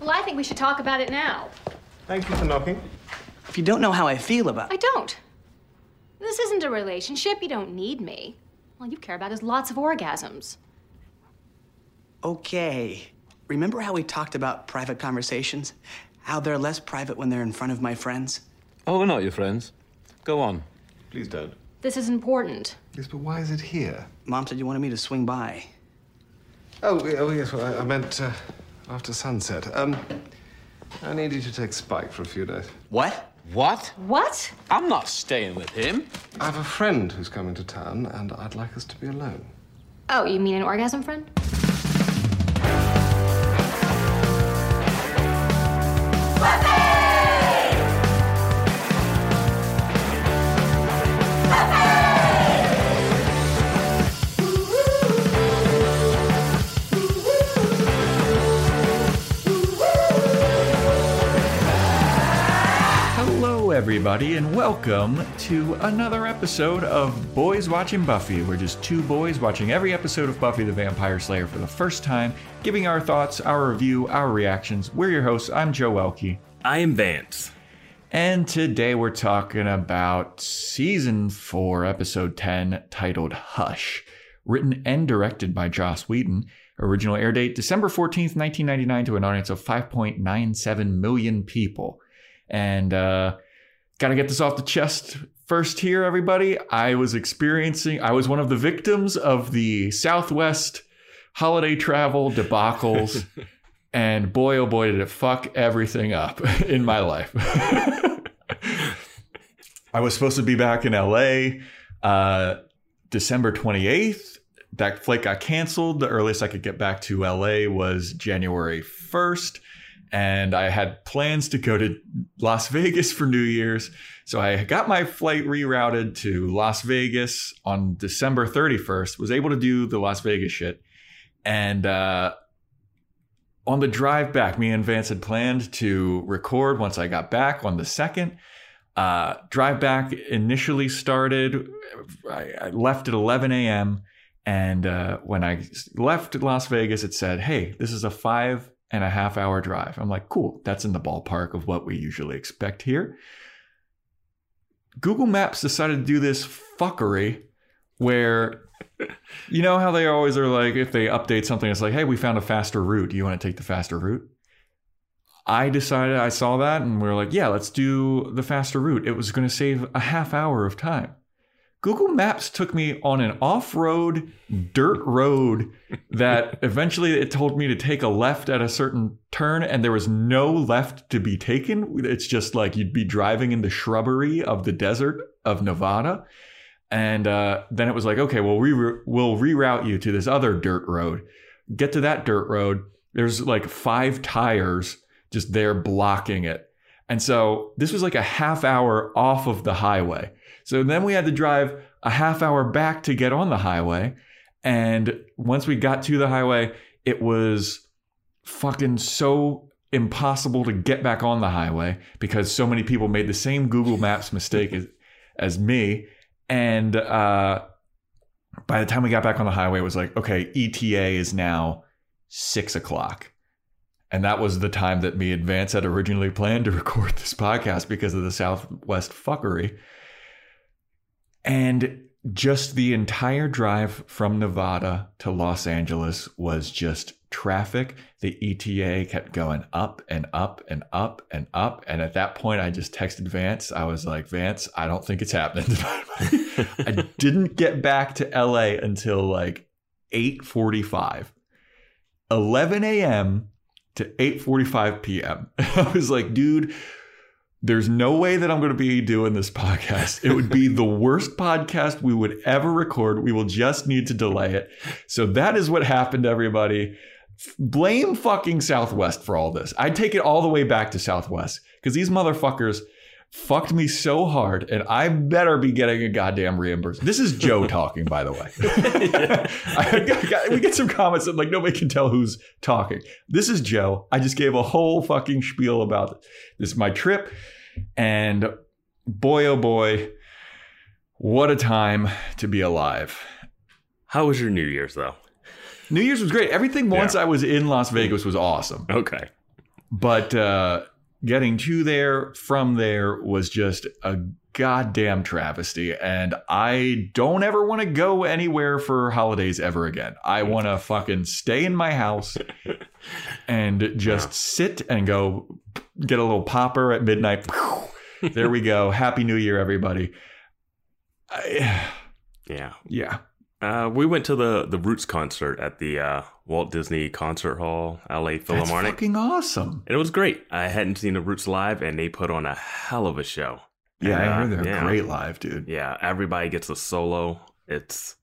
Well, I think we should talk about it now. Thank you for knocking. If you don't know how I feel about I don't. This isn't a relationship. You don't need me. All you care about is lots of orgasms. Okay. Remember how we talked about private conversations? How they're less private when they're in front of my friends? Oh, we're not your friends. Go on. Please don't. This is important. Yes, but why is it here? Mom said you wanted me to swing by. Oh, oh yes, well, I, I meant uh, after sunset. Um, I need you to take Spike for a few days. What? What? What? I'm not staying with him. I have a friend who's coming to town, and I'd like us to be alone. Oh, you mean an orgasm friend? Everybody, and welcome to another episode of Boys Watching Buffy. We're just two boys watching every episode of Buffy the Vampire Slayer for the first time, giving our thoughts, our review, our reactions. We're your hosts. I'm Joe Welke. I am Vance. And today we're talking about season 4, episode 10, titled Hush, written and directed by Joss Whedon. Original air date December 14th, 1999, to an audience of 5.97 million people. And uh, gotta get this off the chest first here, everybody. I was experiencing, I was one of the victims of the Southwest holiday travel debacles. and boy, oh boy, did it fuck everything up in my life. I was supposed to be back in LA uh, December 28th. That flight got canceled. The earliest I could get back to LA was January 1st. And I had plans to go to Las Vegas for New Year's. So I got my flight rerouted to Las Vegas on December 31st, was able to do the Las Vegas shit. And uh, on the drive back, me and Vance had planned to record once I got back on the second. Uh, drive back initially started, I, I left at 11 a.m. And uh, when I left Las Vegas, it said, hey, this is a five and a half hour drive. I'm like, cool, that's in the ballpark of what we usually expect here. Google Maps decided to do this fuckery where you know how they always are like, if they update something, it's like, hey, we found a faster route. Do you want to take the faster route? I decided, I saw that, and we are like, yeah, let's do the faster route. It was going to save a half hour of time. Google Maps took me on an off road dirt road that eventually it told me to take a left at a certain turn, and there was no left to be taken. It's just like you'd be driving in the shrubbery of the desert of Nevada. And uh, then it was like, okay, well, we re- we'll reroute you to this other dirt road. Get to that dirt road. There's like five tires just there blocking it. And so this was like a half hour off of the highway. So then we had to drive a half hour back to get on the highway. And once we got to the highway, it was fucking so impossible to get back on the highway because so many people made the same Google Maps mistake as, as me. And uh, by the time we got back on the highway, it was like, okay, ETA is now six o'clock. And that was the time that me and Vance had originally planned to record this podcast because of the Southwest fuckery. And just the entire drive from Nevada to Los Angeles was just traffic. The ETA kept going up and up and up and up. And at that point, I just texted Vance. I was like, Vance, I don't think it's happening. I didn't get back to LA until like 8:45. 11 a.m. to 8:45 p.m. I was like, dude, there's no way that I'm going to be doing this podcast. It would be the worst podcast we would ever record. We will just need to delay it. So that is what happened, everybody. Blame fucking Southwest for all this. I'd take it all the way back to Southwest because these motherfuckers fucked me so hard and I better be getting a goddamn reimbursement. This is Joe talking, by the way. I got- we get some comments that like nobody can tell who's talking. This is Joe. I just gave a whole fucking spiel about this my trip and boy oh boy, what a time to be alive. How was your New Year's though? New Year's was great. Everything once Yeah. I was in Las Vegas was awesome. Okay. but uh, getting to there from there was just a goddamn travesty. And I don't ever want to go anywhere for holidays ever again. I want to fucking stay in my house and just sit and go get a little popper at midnight. there we go. Happy New Year, everybody. I, Yeah. yeah. Uh, we went to the the Roots concert at the uh, Walt Disney Concert Hall, LA Philharmonic. That's fucking awesome. and it was great. I hadn't seen the Roots live, and they put on a hell of a show. Yeah, And, I uh, heard they're yeah. great live, dude. Yeah, everybody gets a solo. It's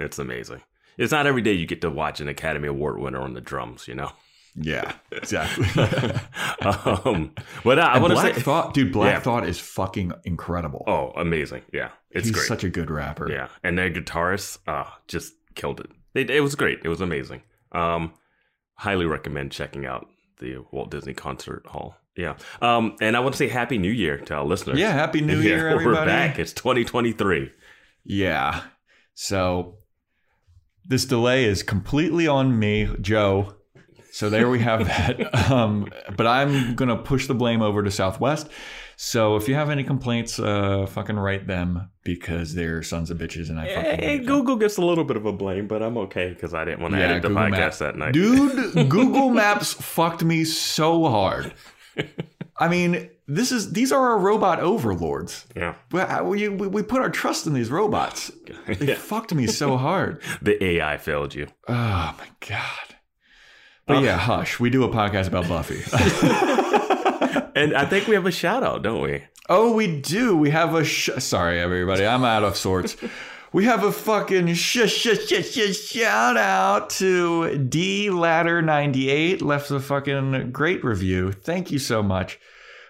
it's amazing. It's not every day you get to watch an Academy Award winner on the drums, you know. Yeah, exactly. um, but I, I want to say, Thought, dude, Black Yeah. Thought is fucking incredible. oh, amazing! Yeah, it's He's great. such a good rapper. Yeah, and their guitarist, uh, just killed it. it. It was great. It was amazing. Um, highly recommend checking out the Walt Disney Concert Hall. Yeah. Um, and I want to say Happy New Year to our listeners. Yeah, Happy New Yeah, Year, everybody. We're back. It's 2023. Yeah. So this delay is completely on me, Joe. So there we have that. Um, but I'm gonna push the blame over to Southwest. So if you have any complaints, uh, fucking write them because they're sons of bitches, and I fucking Hey, hate them. Google gets a little bit of a blame, but I'm okay because I didn't want to Yeah, edit the Google podcast Maps. that night. Dude, Google Maps fucked me so hard. I mean, this is these are our robot overlords. Yeah. We, we, we put our trust in these robots. They Yeah. fucked me so hard. The AI failed you. Oh my god. But yeah, hush. We do a podcast about Buffy. And I think we have a shout out, don't we? oh, we do. We have a sh- sorry, everybody. I'm out of sorts. We have a fucking sh- sh- sh- sh- shout out to D Ladder 98. Left a fucking great review. Thank you so much.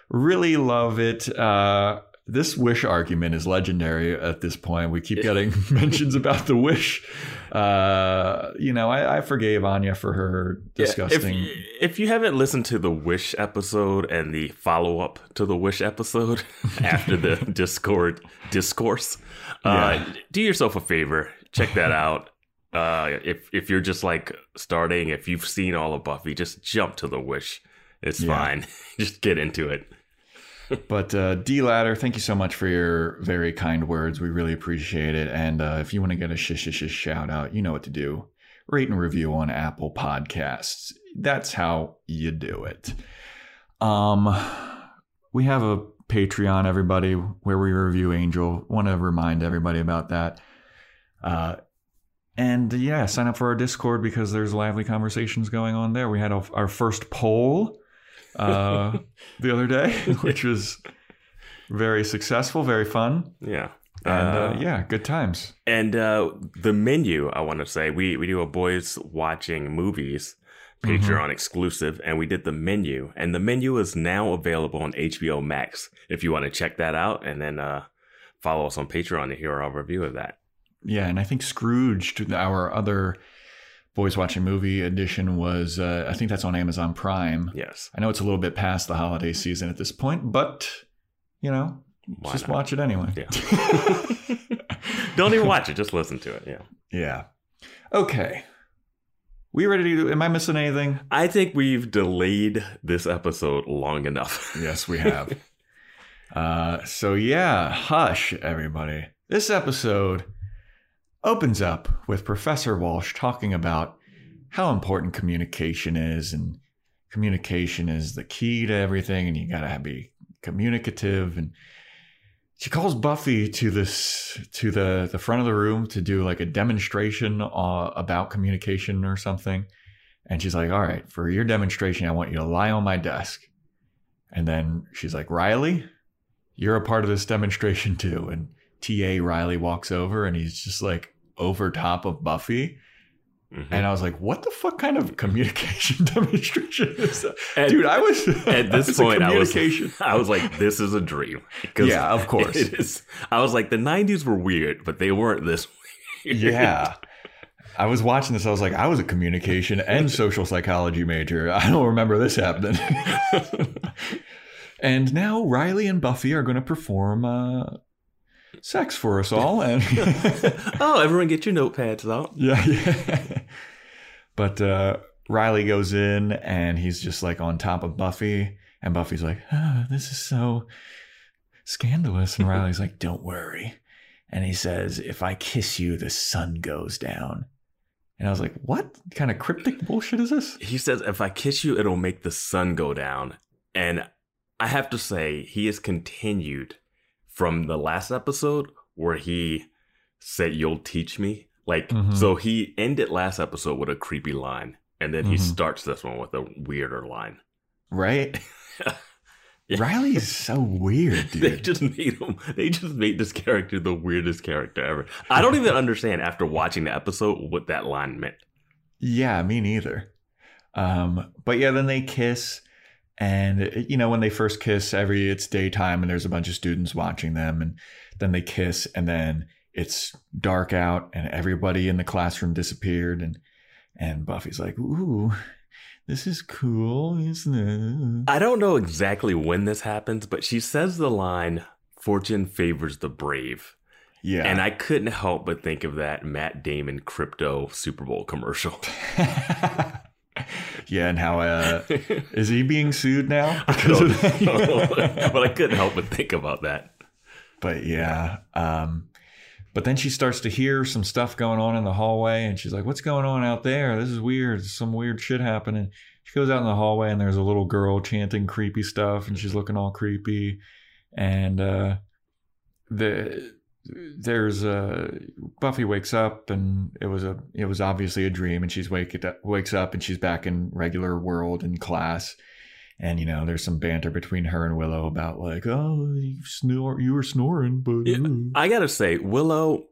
Really love it. Uh, this wish argument is legendary at this point. We keep getting mentions about the wish. Uh, you know, I, I forgave Anya for her disgusting. If, if you haven't listened to the Wish episode and the follow up to the Wish episode after the Discord discourse, uh, Yeah. do yourself a favor, check that out. Uh, if if you're just like starting, if you've seen all of Buffy, just jump to the Wish. It's Yeah. fine. just get into it. But uh, D Ladder, thank you so much for your very kind words. We really appreciate it. And uh, if you want to get a shish shish shish shout out, you know what to do. Rate and review on Apple Podcasts. That's how you do it. Um, we have a Patreon, everybody, where we review Angel. Want to remind everybody about that. Uh, and yeah, sign up for our Discord because there's lively conversations going on there. We had our first poll uh, the other day, which was very successful, very fun, Yeah. and uh, Uh, yeah, good times. And uh, the menu, I want to say, we, we do a boys watching movies Patreon exclusive, and we did the menu. And the menu is now available on HBO Max if you want to check that out. And then uh, follow us on Patreon to hear our review of that. Yeah, and I think Scrooged, our other boys watching movie edition, was uh, I think that's on Amazon Prime. Yes. I know it's a little bit past the holiday season at this point, but you know, Why just not? watch it anyway. Yeah. Don't even watch it, just listen to it. Yeah. Yeah. Okay. We ready to? Am I missing anything? I think we've delayed this episode long enough. Yes, we have. uh, so yeah, hush, everybody. This episode opens up with Professor Walsh talking about how important communication is, and communication is the key to everything, and you gotta be communicative. And she calls Buffy to this to the the front of the room to do like a demonstration uh, about communication or something. And she's like, "All right, for your demonstration, I want you to lie on my desk." And then she's like, Riley, you're a part of this demonstration too. And TA Riley walks over and he's just like over top of Buffy. Mhm. And I was like, what the fuck kind of communication demonstration is that? At- Dude, I was At this a point, I was. I was like, this is a dream. Yeah, of course. It is. I was like, the 90s were weird, but they weren't this weird. yeah. I was watching this. I was like, I was a communication and social psychology major. I don't remember this happening. and now Riley and Buffy are going to perform uh, sex for us all. And oh, everyone get your notepads out. yeah, yeah. But uh, Riley goes in and he's just like on top of Buffy, and Buffy's like, oh, "This is so scandalous," and Riley's like, "Don't worry," and he says, "If I kiss you, the sun goes down." And I was like, "What kind of cryptic bullshit is this?" He says, if I kiss you, it'll make the sun go down. And I have to say, he has continued from the last episode where he said, You'll teach me. Like, Mhm. so he ended last episode with a creepy line. And then he Mhm. starts this one with a weirder line. Right? Yeah. is so weird, They dude. just made him. They just made this character the weirdest character ever. I don't even understand after watching the episode what that line meant. Yeah, me neither. Um, but yeah, then they kiss, and uh, you know when they first kiss, every it's daytime, and there's a bunch of students watching them, and then they kiss, and then it's dark out, and everybody in the classroom disappeared, and and Buffy's like, "Ooh, this is cool, isn't it?" I don't know exactly when this happens, but she says the line, "Fortune favors the brave," Yeah, and I couldn't help but think of that Matt Damon crypto Super Bowl commercial. yeah, and how uh, is he being sued now? I but I couldn't help but think about that. but yeah um but then she starts to hear some stuff going on in the hallway and she's like what's going on out there? This is weird. There's some weird shit happening. She goes out in the hallway and there's a little girl chanting creepy stuff and she's looking all creepy. And uh the Mm. there's a Buffy wakes up and it was a it was obviously a dream and she's wake up, wakes up and she's back in regular world in class and you know there's some banter between her and Willow about like oh you snore you were snoring but Yeah. I gotta say, Willow.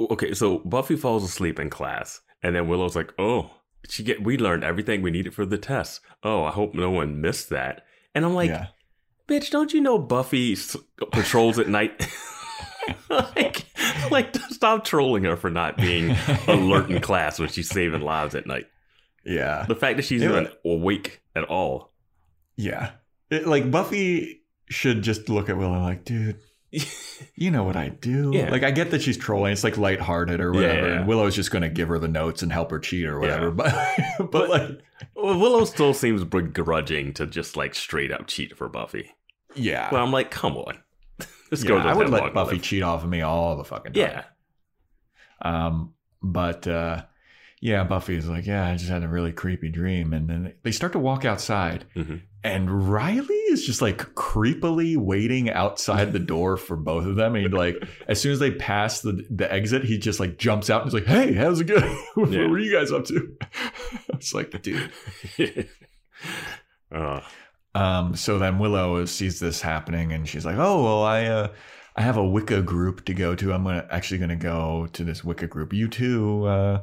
Okay, so Buffy falls asleep in class, and then Willow's like, "Oh, she get we learned everything we needed for the test. Oh, I hope no one missed that." And I'm like, yeah "Bitch, don't you know Buffy patrols at night?" like, like stop trolling her for not being alert in class when she's saving lives at night. yeah The fact that she's Yeah. even awake at all. yeah It- like Buffy should just look at Willow like dude you know what I do. Yeah. Like I get that she's trolling. It's like lighthearted or whatever. Yeah. And Willow's just gonna give her the notes and help her cheat or whatever. Yeah. But but like Willow still seems begrudging to just like straight up cheat for Buffy. yeah. But I'm like, come on. This yeah, girl I would let Buffy live. cheat off of me all the fucking time. Yeah. Um, but uh, yeah, Buffy's like, yeah, I just had a really creepy dream, and then they start to walk outside, Mhm. and Riley is just like creepily waiting outside the door for both of them. And like, as soon as they pass the the exit, he just like jumps out and he's like, hey, how's it going? what Yeah. were you guys up to? it's like, dude. uh, Um, so then Willow sees this happening and she's like, "Oh well, I uh, I have a Wicca group to go to. I'm gonna actually gonna go to this Wicca group. You two uh,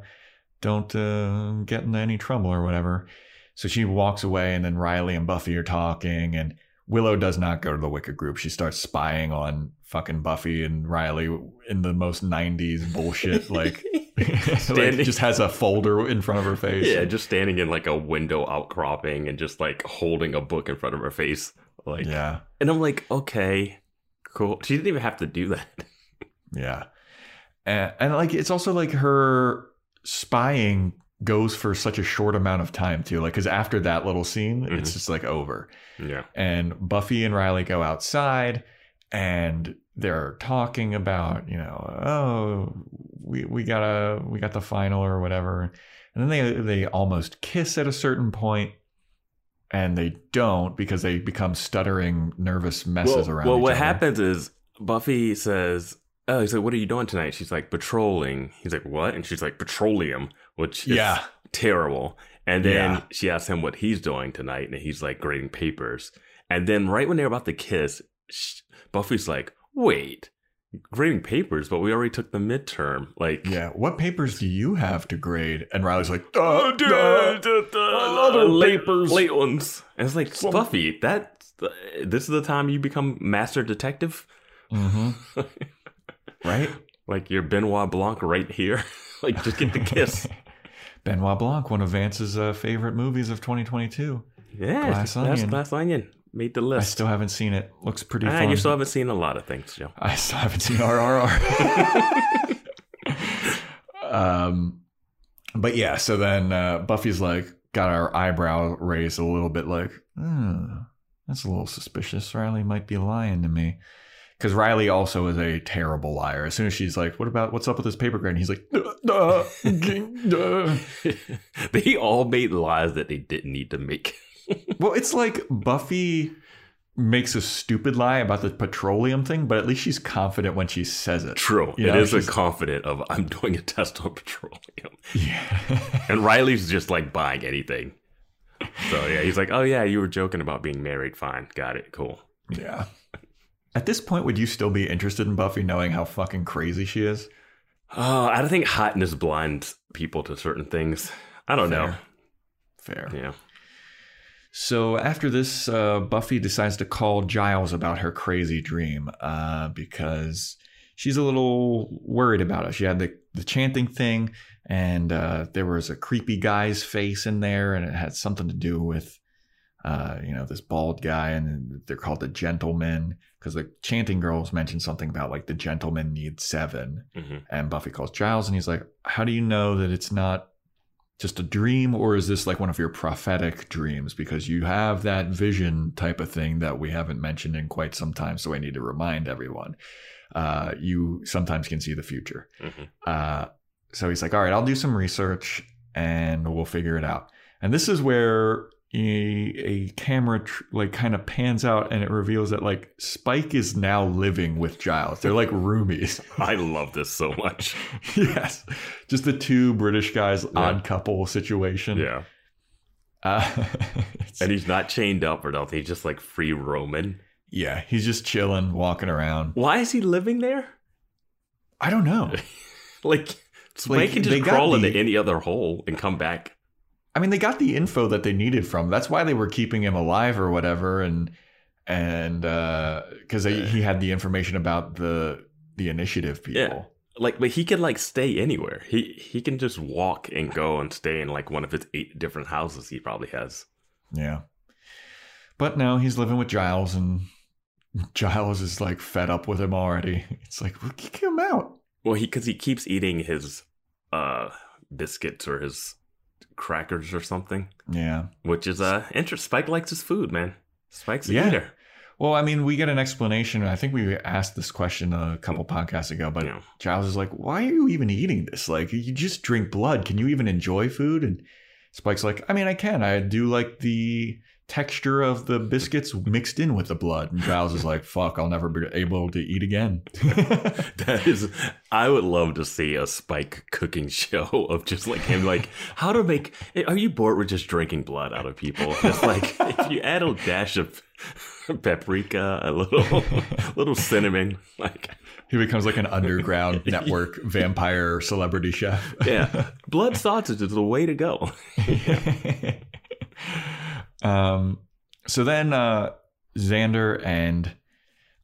don't uh, get in any trouble or whatever." So she walks away, and then Riley and Buffy are talking, and Willow does not go to the Wicca group. She starts spying on fucking Buffy and Riley in the most '90s bullshit, like. like just has a folder in front of her face. yeah, just standing in like a window outcropping and just like holding a book in front of her face. Like, yeah. and I'm like, okay, cool. She didn't even have to do that. Yeah. And, and like it's also like her spying goes for such a short amount of time too. Like cuz after that little scene, it's Mhm. just like over. Yeah. And Buffy and Riley go outside and they're talking about, you know, oh, we we got a we got the final or whatever. And then they they almost kiss at a certain point and they don't because they become stuttering nervous messes well, around well what other. happens is Buffy says, "Oh, he's like, what are you doing tonight?" She's like, "Patrolling." He's like, "What?" And she's like, "Petroleum," which is Yeah. terrible. And then Yeah. she asks him what he's doing tonight, and he's like grading papers. And then right when they're about to kiss, sh- Buffy's like, "Wait, grading papers? But we already took the midterm." Like, Yeah, what papers do you have to grade? And Riley's like, uh, dude, uh, the- the other late, papers. late ones. And it's like, Buffy, that this is the time you become master detective. mhm. right? Like your Benoit Blanc right here. like just get the kiss. Benoit Blanc, one of Vance's uh, favorite movies of 2022. Yeah, Glass that's Onion. Glass Onion made the list. I still haven't seen it. Looks pretty ah, fun. you still haven't seen a lot of things, Joe. I still haven't seen RRR. um, but yeah, so then uh, Buffy's like, got our eyebrow raised a little bit, like, hmm, that's a little suspicious. Riley might be lying to me. Because Riley also is a terrible liar. As soon as she's like, "What about what's up with this paper grade?" he's like, duh, duh, duh. they all made lies that they didn't need to make. Well, it's like Buffy makes a stupid lie about the petroleum thing, but at least she's confident when she says it. True. You it know, is a confident of I'm doing a test on petroleum. Yeah. And Riley's just like buying anything. So yeah, he's like, Oh yeah, you were joking about being married. Fine. Got it. Cool. yeah. At this point, would you still be interested in Buffy knowing how fucking crazy she is? Uh, I don't think hotness blinds people to certain things. I don't know. Fair. Yeah. So after this, uh, Buffy decides to call Giles about her crazy dream uh, because she's a little worried about it. She had the, the chanting thing, and uh, there was a creepy guy's face in there, and it had something to do with, uh, you know, this bald guy, and they're called the gentlemen because the chanting girls mentioned something about like the gentleman needs seven, hmm and Buffy calls Giles, and he's like, "How do you know that it's not just a dream, or is this like one of your prophetic dreams? Because you have that vision type of thing that we haven't mentioned in quite some time. So I need to remind everyone. Uh, you sometimes can see the future. Mhm. Uh, so he's like, "All right, I'll do some research, and we'll figure it out." And this is where a, a camera tr- like kind of pans out and it reveals that like Spike is now living with Giles. They're like roomies. I love this so much. yes, just the two British guys, odd couple situation. Yeah. uh, And he's not chained up or nothing. He's just like free roaming. yeah, he's just chilling, walking around. Why is he living there? I don't know. Like, Spike Like, can just crawl into the- any other hole and come back. I mean, they got the info that they needed from. That's why they were keeping him alive or whatever, and and uh, because he had the information about the the initiative people. Yeah. Like, but he can like stay anywhere. He he can just walk and go and stay in like one of his eight different houses he probably has. Yeah. But no, he's living with Giles, and Giles is like fed up with him already. It's like, well, kick him out. Well, he because he keeps eating his uh biscuits or his crackers or something, Yeah. which is uh interest. Spike likes his food, man. Spike's a Yeah. eater. Well, I mean, we get an explanation. I think we asked this question a couple podcasts ago, but Yeah. Giles is like, why are you even eating this? Like, you just drink blood. Can you even enjoy food? And Spike's like, I mean, I can. I do like the texture of the biscuits mixed in with the blood. And Giles is like, fuck, I'll never be able to eat again. That is, I would love to see a Spike cooking show of just like him, like how to make. Are you bored with just drinking blood out of people? Just like if you add a dash of paprika, a little, little cinnamon, like he becomes like an underground network vampire celebrity chef. yeah, blood sausage is the way to go. Um, so then uh, Xander and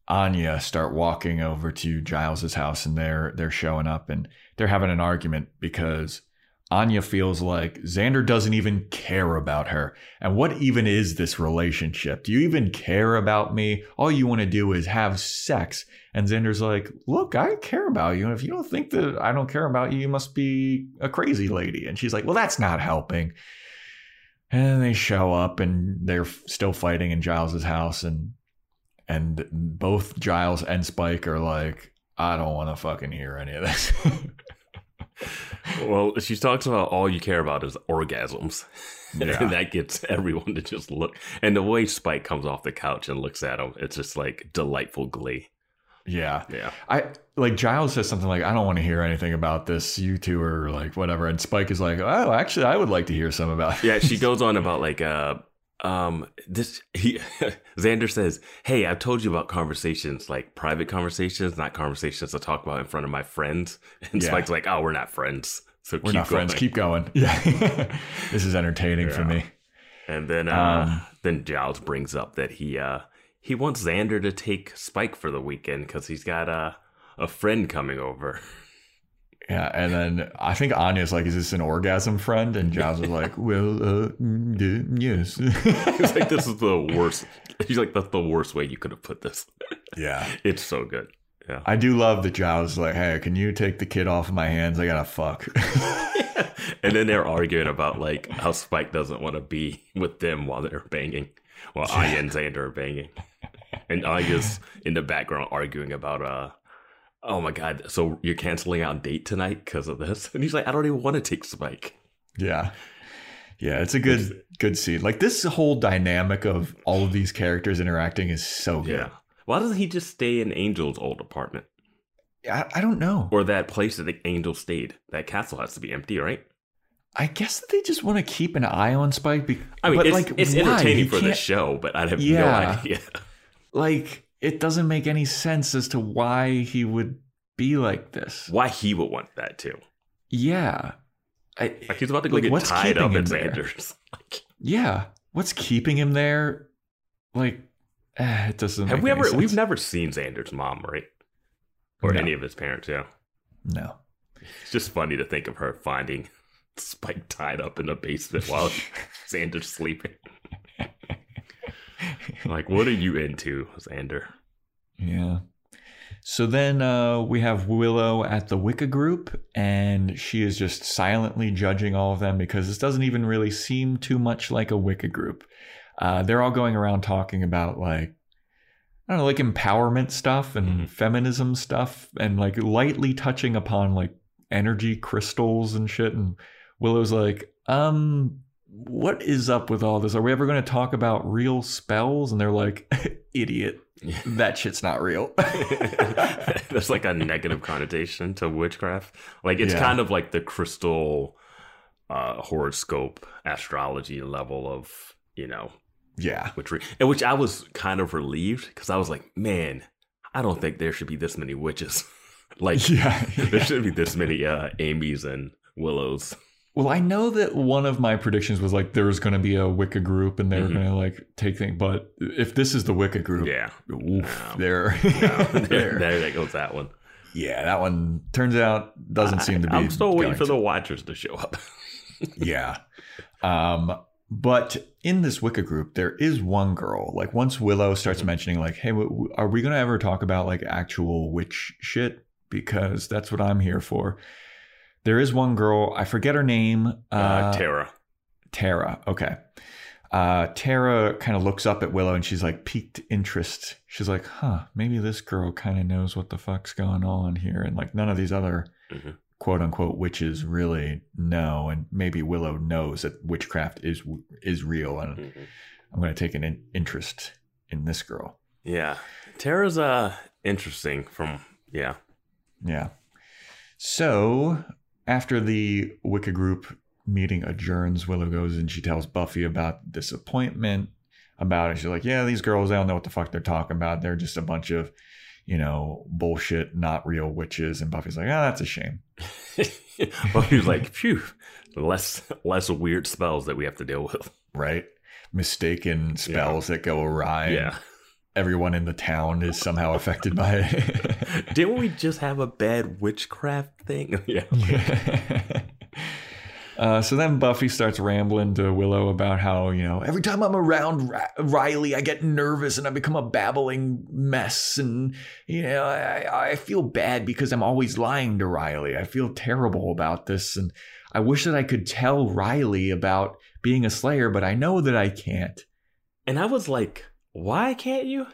Anya start walking over to Giles's house, and they're they're showing up, and they're having an argument because Anya feels like Xander doesn't even care about her. And what even is this relationship? Do you even care about me? All you want to do is have sex. And Xander's like, Look, I care about you. And if you don't think that I don't care about you, you must be a crazy lady. And she's like, Well, that's not helping. And they show up and they're still fighting in Giles's house and and both Giles and Spike are like, I don't want to fucking hear any of this. Well, she talks about all you care about is orgasms. Yeah. and that gets everyone to just look. And the way Spike comes off the couch and looks at him, it's just like delightful glee. Yeah. Yeah. I like Giles says something like, I don't want to hear anything about this. You two are like whatever. And Spike is like, Oh, actually I would like to hear some about it. Yeah, she goes on about like uh um this he Xander says, "Hey, I've told you about conversations like private conversations, not conversations to talk about in front of my friends." And Yeah. Spike's like, "Oh, we're not friends." So We're keep not friends. Keep going. Yeah. this is entertaining for me. And then uh Um, then Giles brings up that he uh he wants Xander to take Spike for the weekend cuz he's got uh, a friend coming over. Yeah, and then I think Anya's like, "Is this an orgasm friend?" And Giles is like, "Well, uh, mm, yes." He's like, "This is the worst." He's like, "That's the worst way you could have put this." yeah, It's so good. Yeah. I do love that Giles is like, hey, can you take the kid off of my hands? I gotta fuck. and then they're arguing about like how Spike doesn't want to be with them while they're banging, while Anya and Xander are banging, and Anya's in the background arguing about uh, oh my god, so you're canceling out date tonight because of this, and he's like, I don't even want to take Spike. yeah. Yeah, it's a good good scene. Like this whole dynamic of all of these characters interacting is so good. Yeah. Why doesn't he just stay in Angel's old apartment I, I don't know. or that place that the Angel stayed? That castle has to be empty, right? I guess that they just want to keep an eye on Spike. Be- I mean, but it's, like, it's why? entertaining He for the show, but I have no idea. Like, it doesn't make any sense as to why he would be like this. Why he would want that too? Yeah. I, Like he's about to go Like, get what's tied up keeping at him there? Xander's. Like, yeah. What's keeping him there? Like, eh, it doesn't. have make we any ever? sense. We've never seen Xander's mom, right? Or No. any of his parents. Yeah, No. it's just funny to think of her finding Spike tied up in the basement while Xander's sleeping. Like, what are you into, Xander? Yeah. So then uh, we have Willow at the Wicca group, and she is just silently judging all of them because this doesn't even really seem too much like a Wicca group. Uh, they're all going around talking about like I don't know, like empowerment stuff and Mhm. feminism stuff, and like lightly touching upon like energy crystals and shit. And Willow's like, um, what is up with all this? Are we ever going to talk about real spells? And they're like, idiot, that shit's not real. There's like a negative connotation to witchcraft. Like it's Yeah. kind of like the crystal uh horoscope astrology level of, you know, yeah. which re- and which I was kind of relieved because I was like, man, I don't think there should be this many witches. like Yeah. there should be this many uh Amy's and Willows. Well, I know that one of my predictions was like there was going to be a Wicca group and they were Mhm. going to like take things. But if this is the Wicca group, Yeah. oof, No. there, there, there. there that goes that one. yeah, that one turns out doesn't seem to be. I, am still waiting for to- the watchers to show up. yeah. Um, but in this Wicca group, there is one girl. Like once Willow starts Mm-hmm. mentioning, like, "Hey, w- w- are we going to ever talk about like actual witch shit?" Because that's what I'm here for. There is one girl. I forget her name. Uh, Tara. Tara. Okay. Uh, Tara kind of looks up at Willow and she's like piqued interest. She's like, huh, maybe this girl kind of knows what the fuck's going on here. And like none of these other Mhm. quote unquote witches really know. And maybe Willow knows that witchcraft is is real. And Mhm. I'm going to take an in- interest in this girl. Yeah. Tara's uh interesting from yeah. Yeah. So after the Wicca group meeting adjourns, Willow goes and she tells Buffy about disappointment about it. She's like, Yeah, these girls, they don't know what the fuck they're talking about. They're just a bunch of, you know, bullshit, not real witches. And Buffy's like, Oh, that's a shame. he was like, phew, less less weird spells that we have to deal with. Right? Mistaken spells that go awry. Yeah. Everyone in the town is somehow affected by it. Didn't we just have a bad witchcraft thing? yeah. Uh, so then Buffy starts rambling to Willow about how, you know, every time I'm around Ra- Riley, I get nervous and I become a babbling mess. And, you know, I, I feel bad because I'm always lying to Riley. I feel terrible about this. And I wish that I could tell Riley about being a Slayer, but I know that I can't. And I was like, why can't you?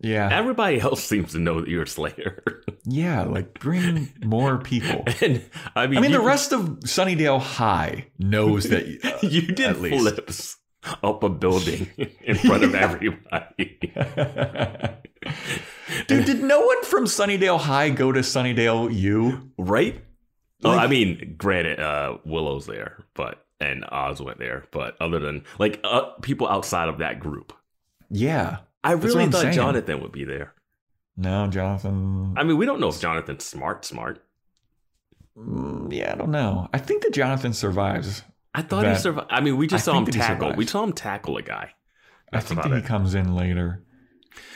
Yeah. Everybody else seems to know that you're a Slayer. Yeah. Like bring more people. and I mean, I mean, the rest of Sunnydale High knows that. uh, you did flips up a building in front of everybody. Dude, did no one from Sunnydale High go to Sunnydale U? right? oh, I mean, granted, uh, Willow's there, but and Oz went there, but other than like uh, people outside of that group, Yeah. I really thought saying. Jonathan would be there. No, Jonathan. I mean, we don't know if Jonathan's smart, smart. Mm, yeah, I don't know. I think that Jonathan survives. I thought he survived. I mean, we just I saw him that tackle. We saw him tackle a guy. I think that he comes in later.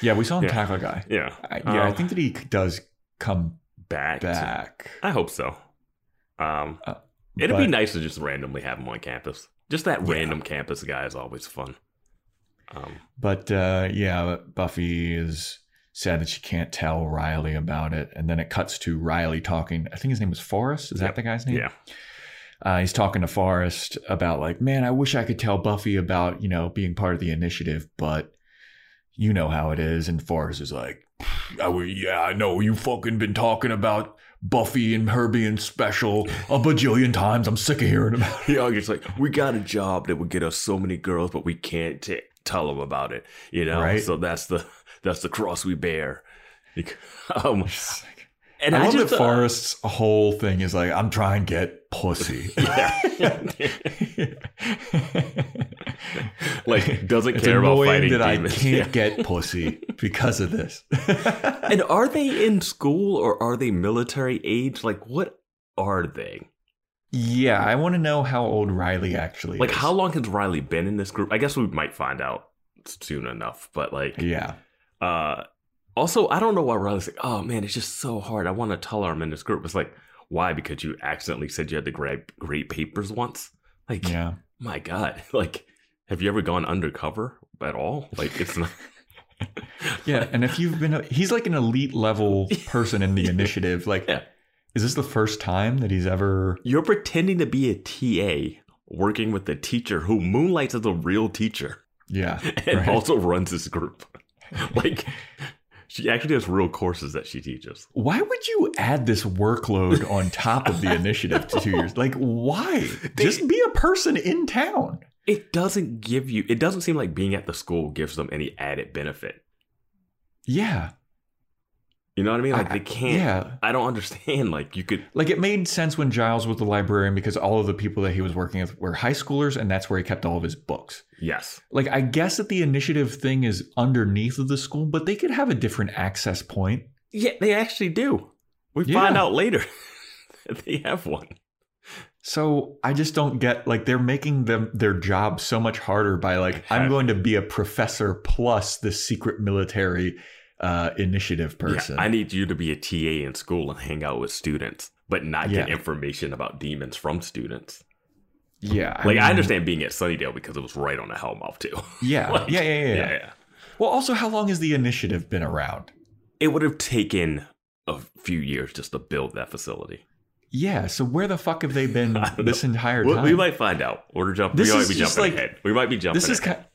Yeah, we saw him Yeah. tackle a guy. Yeah, I, yeah, I Um, think that he does come back. to- back. I hope so. Um, Uh, it'd but- be nice to just randomly have him on campus. Just that Yeah. random campus guy is always fun. Um, But uh, yeah, Buffy is sad that she can't tell Riley about it. And then it cuts to Riley talking. I think his name was Forrest. Is Yep. that the guy's name? Yeah. Uh, he's talking to Forrest about like, man, I wish I could tell Buffy about you know being part of the initiative, but you know how it is. And Forrest is like, I would, yeah, I know you fucking been talking about Buffy and her being special a bajillion times. I'm sick of hearing about it. You know, it's like we got a job that would get us so many girls, but we can't t- tell them about it. You know, Right. so that's the that's the cross we bear. um, and I, I, love just that uh, Forrest's whole thing is like, I'm trying to get pussy. like doesn't it's care about fighting that demons. I can't Yeah. get pussy because of this. And are they in school or are they military age? Like, what are they? Yeah, I want to know how old Riley actually Like, is. how long has Riley been in this group? I guess we might find out soon enough. But like, Yeah. uh, also, I don't know why Riley's like, oh man, it's just so hard. I want to tell her I'm in this group. It's like, why? Because you accidentally said you had to grade grade papers once. Like, Yeah. my God, like, have you ever gone undercover at all? Like, it's not. Yeah, and if you've been, a, he's like an elite level person in the initiative. Like, Yeah. Is this the first time that he's ever? You're pretending to be a TA working with the teacher who moonlights as a real teacher Yeah, and right. also runs this group. like, she actually has real courses that she teaches. Why would you add this workload on top of the initiative to two years? Like, why? Just be a person in town. It doesn't give you, it doesn't seem like being at the school gives them any added benefit. Yeah, You know what I mean? Like, I- they can't. yeah. I don't understand. Like, you could. like it made sense when Giles was the librarian because all of the people that he was working with were high schoolers, and that's where he kept all of his books. Yes. Like, I guess that the initiative thing is underneath of the school, but they could have a different access point. Yeah, they actually do. We Yeah. find out later that they have one. So I just don't get like they're making them their job so much harder by like I'm going to be a professor plus the secret military uh, initiative person. Yeah, I need you to be a TA in school and hang out with students, but not get information about demons from students. yeah, Like, I mean, understand being at Sunnydale because it was right on the Hellmouth, too. Yeah, Like, yeah, yeah, yeah, yeah. yeah. Well, also, how long has the initiative been around? It would have taken a few years just to build that facility. Yeah, so where the fuck have they been I don't this entire time? we might find out. We're jumping. This we might is be just jumping like- ahead. We might be jumping. this is ahead. kind.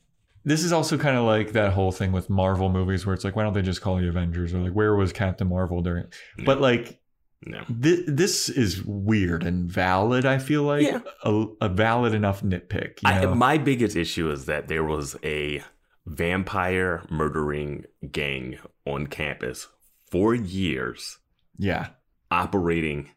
This is also kind of like that whole thing with Marvel movies where it's like, why don't they just call the Avengers? Or like, where was Captain Marvel during? But like, no. This, this is weird and valid. I feel like Yeah. a, a valid enough nitpick. You I, my biggest issue is that there was a vampire murdering gang on campus for years, yeah, operating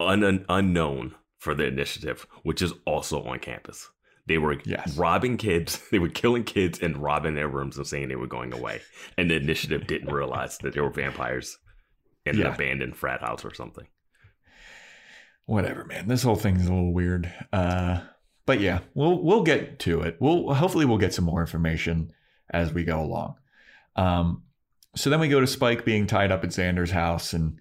un, un- unknown for the initiative, which is also on campus. They were Yes. robbing kids. They were killing kids and robbing their rooms and saying they were going away. And the initiative didn't realize that there were vampires in Yeah. an abandoned frat house or something. whatever, man. This whole thing's a little weird. Uh, but yeah, we'll we'll get to it. We'll hopefully we'll get some more information as we go along. Um, so then we go to Spike being tied up at Xander's house and.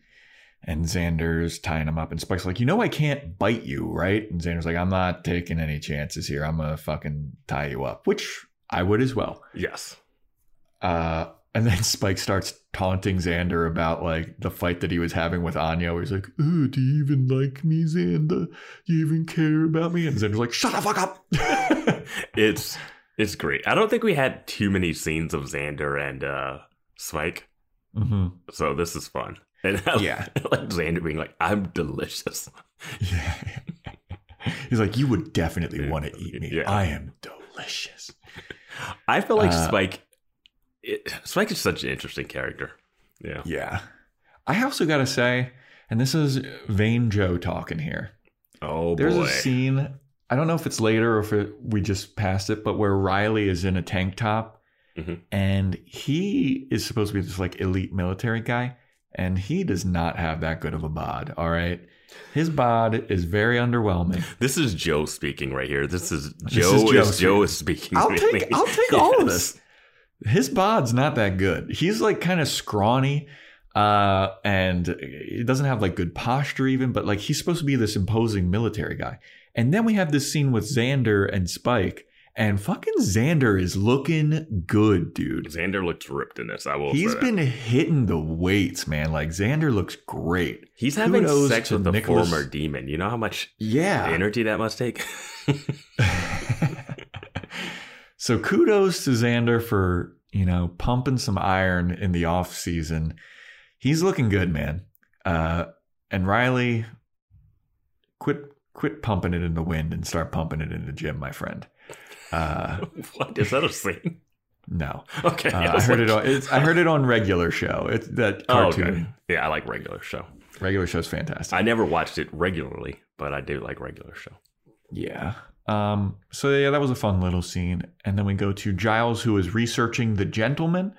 And Xander's tying him up, and Spike's like, "You know, I can't bite you, right?" And Xander's like, "I'm not taking any chances here. I'm gonna fucking tie you up," which I would as well. Yes. Uh, and then Spike starts taunting Xander about like the fight that he was having with Anya, where he's like, oh, "Do you even like me, Xander? Do you even care about me?" And Xander's like, "Shut the fuck up." it's it's great. I don't think we had too many scenes of Xander and uh Spike, hmm so this is fun. And I Yeah. like Xander being like, "I'm delicious." Yeah. he's like, "You would definitely Yeah. want to eat me. Yeah. I am delicious." I feel like Uh, Spike. It, Spike is such an interesting character. Yeah. Yeah. I also got to say, and this is Vain Joe talking here. Oh There's boy. a scene. I don't know if it's later or if it, we just passed it, but where Riley is in a tank top, Mhm. and he is supposed to be this like elite military guy, and he does not have that good of a bod. All right, his bod is very underwhelming. This is Joe speaking right here. This is Joe. is is Joe Joe is speaking. I'll really. take I'll take all of this. His bod's not that good. He's like kind of scrawny, uh, and he doesn't have like good posture even. But like he's supposed to be this imposing military guy. And then we have this scene with Xander and Spike, And fucking Xander is looking good, dude. Xander looks ripped in this. I will. He's say. He's been hitting the weights, man. Like Xander looks great. He's having Kudos sex with the Nicholas- former demon. You know how much Yeah. energy that must take. so kudos to Xander for, you know, pumping some iron in the off season. He's looking good, man. Uh, and Riley, quit quit pumping it in the wind and start pumping it in the gym, my friend. Uh, what is that a scene? no, Okay, uh, I I heard it on. It's, I heard it on regular show. It's that Oh, cartoon. okay. Yeah, I like regular show. Regular show's fantastic. I never watched it regularly, but I do like regular show. Yeah. Um, so yeah, that was a fun little scene. And then we go to Giles, who is researching the gentleman,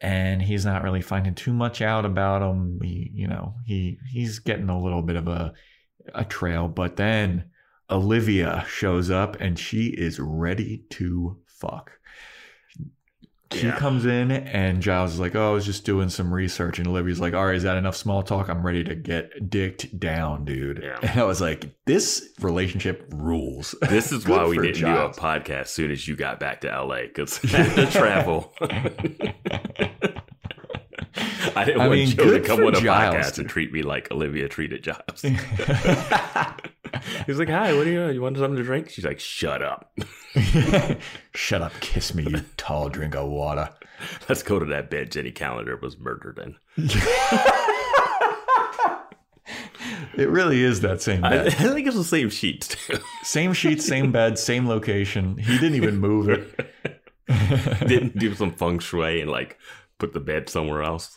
and he's not really finding too much out about him. He, you know, he he's getting a little bit of a a trail, but then Olivia shows up and she is ready to fuck. She Yeah. comes in and Giles is like, "Oh, I was just doing some research," and Olivia's like, "All right, is that enough small talk? I'm ready to get dicked down, dude." Yeah. And I was like, "This relationship rules." This is why we didn't Giles. do a podcast as soon as you got back to LA because the travel. I didn't I want mean, Joe to come on a Giles, podcast dude. and treat me like Olivia treated Giles. He's like, "Hi, what do you? You want something to drink?" She's like, "Shut up. Shut up, kiss me, you tall drink of water. Let's go to that bed Jenny Calendar was murdered in." It really is that same I, I think it's the same sheets. Same sheet, same bed, same location. He didn't even move it. Didn't do some feng shui and like put the bed somewhere else.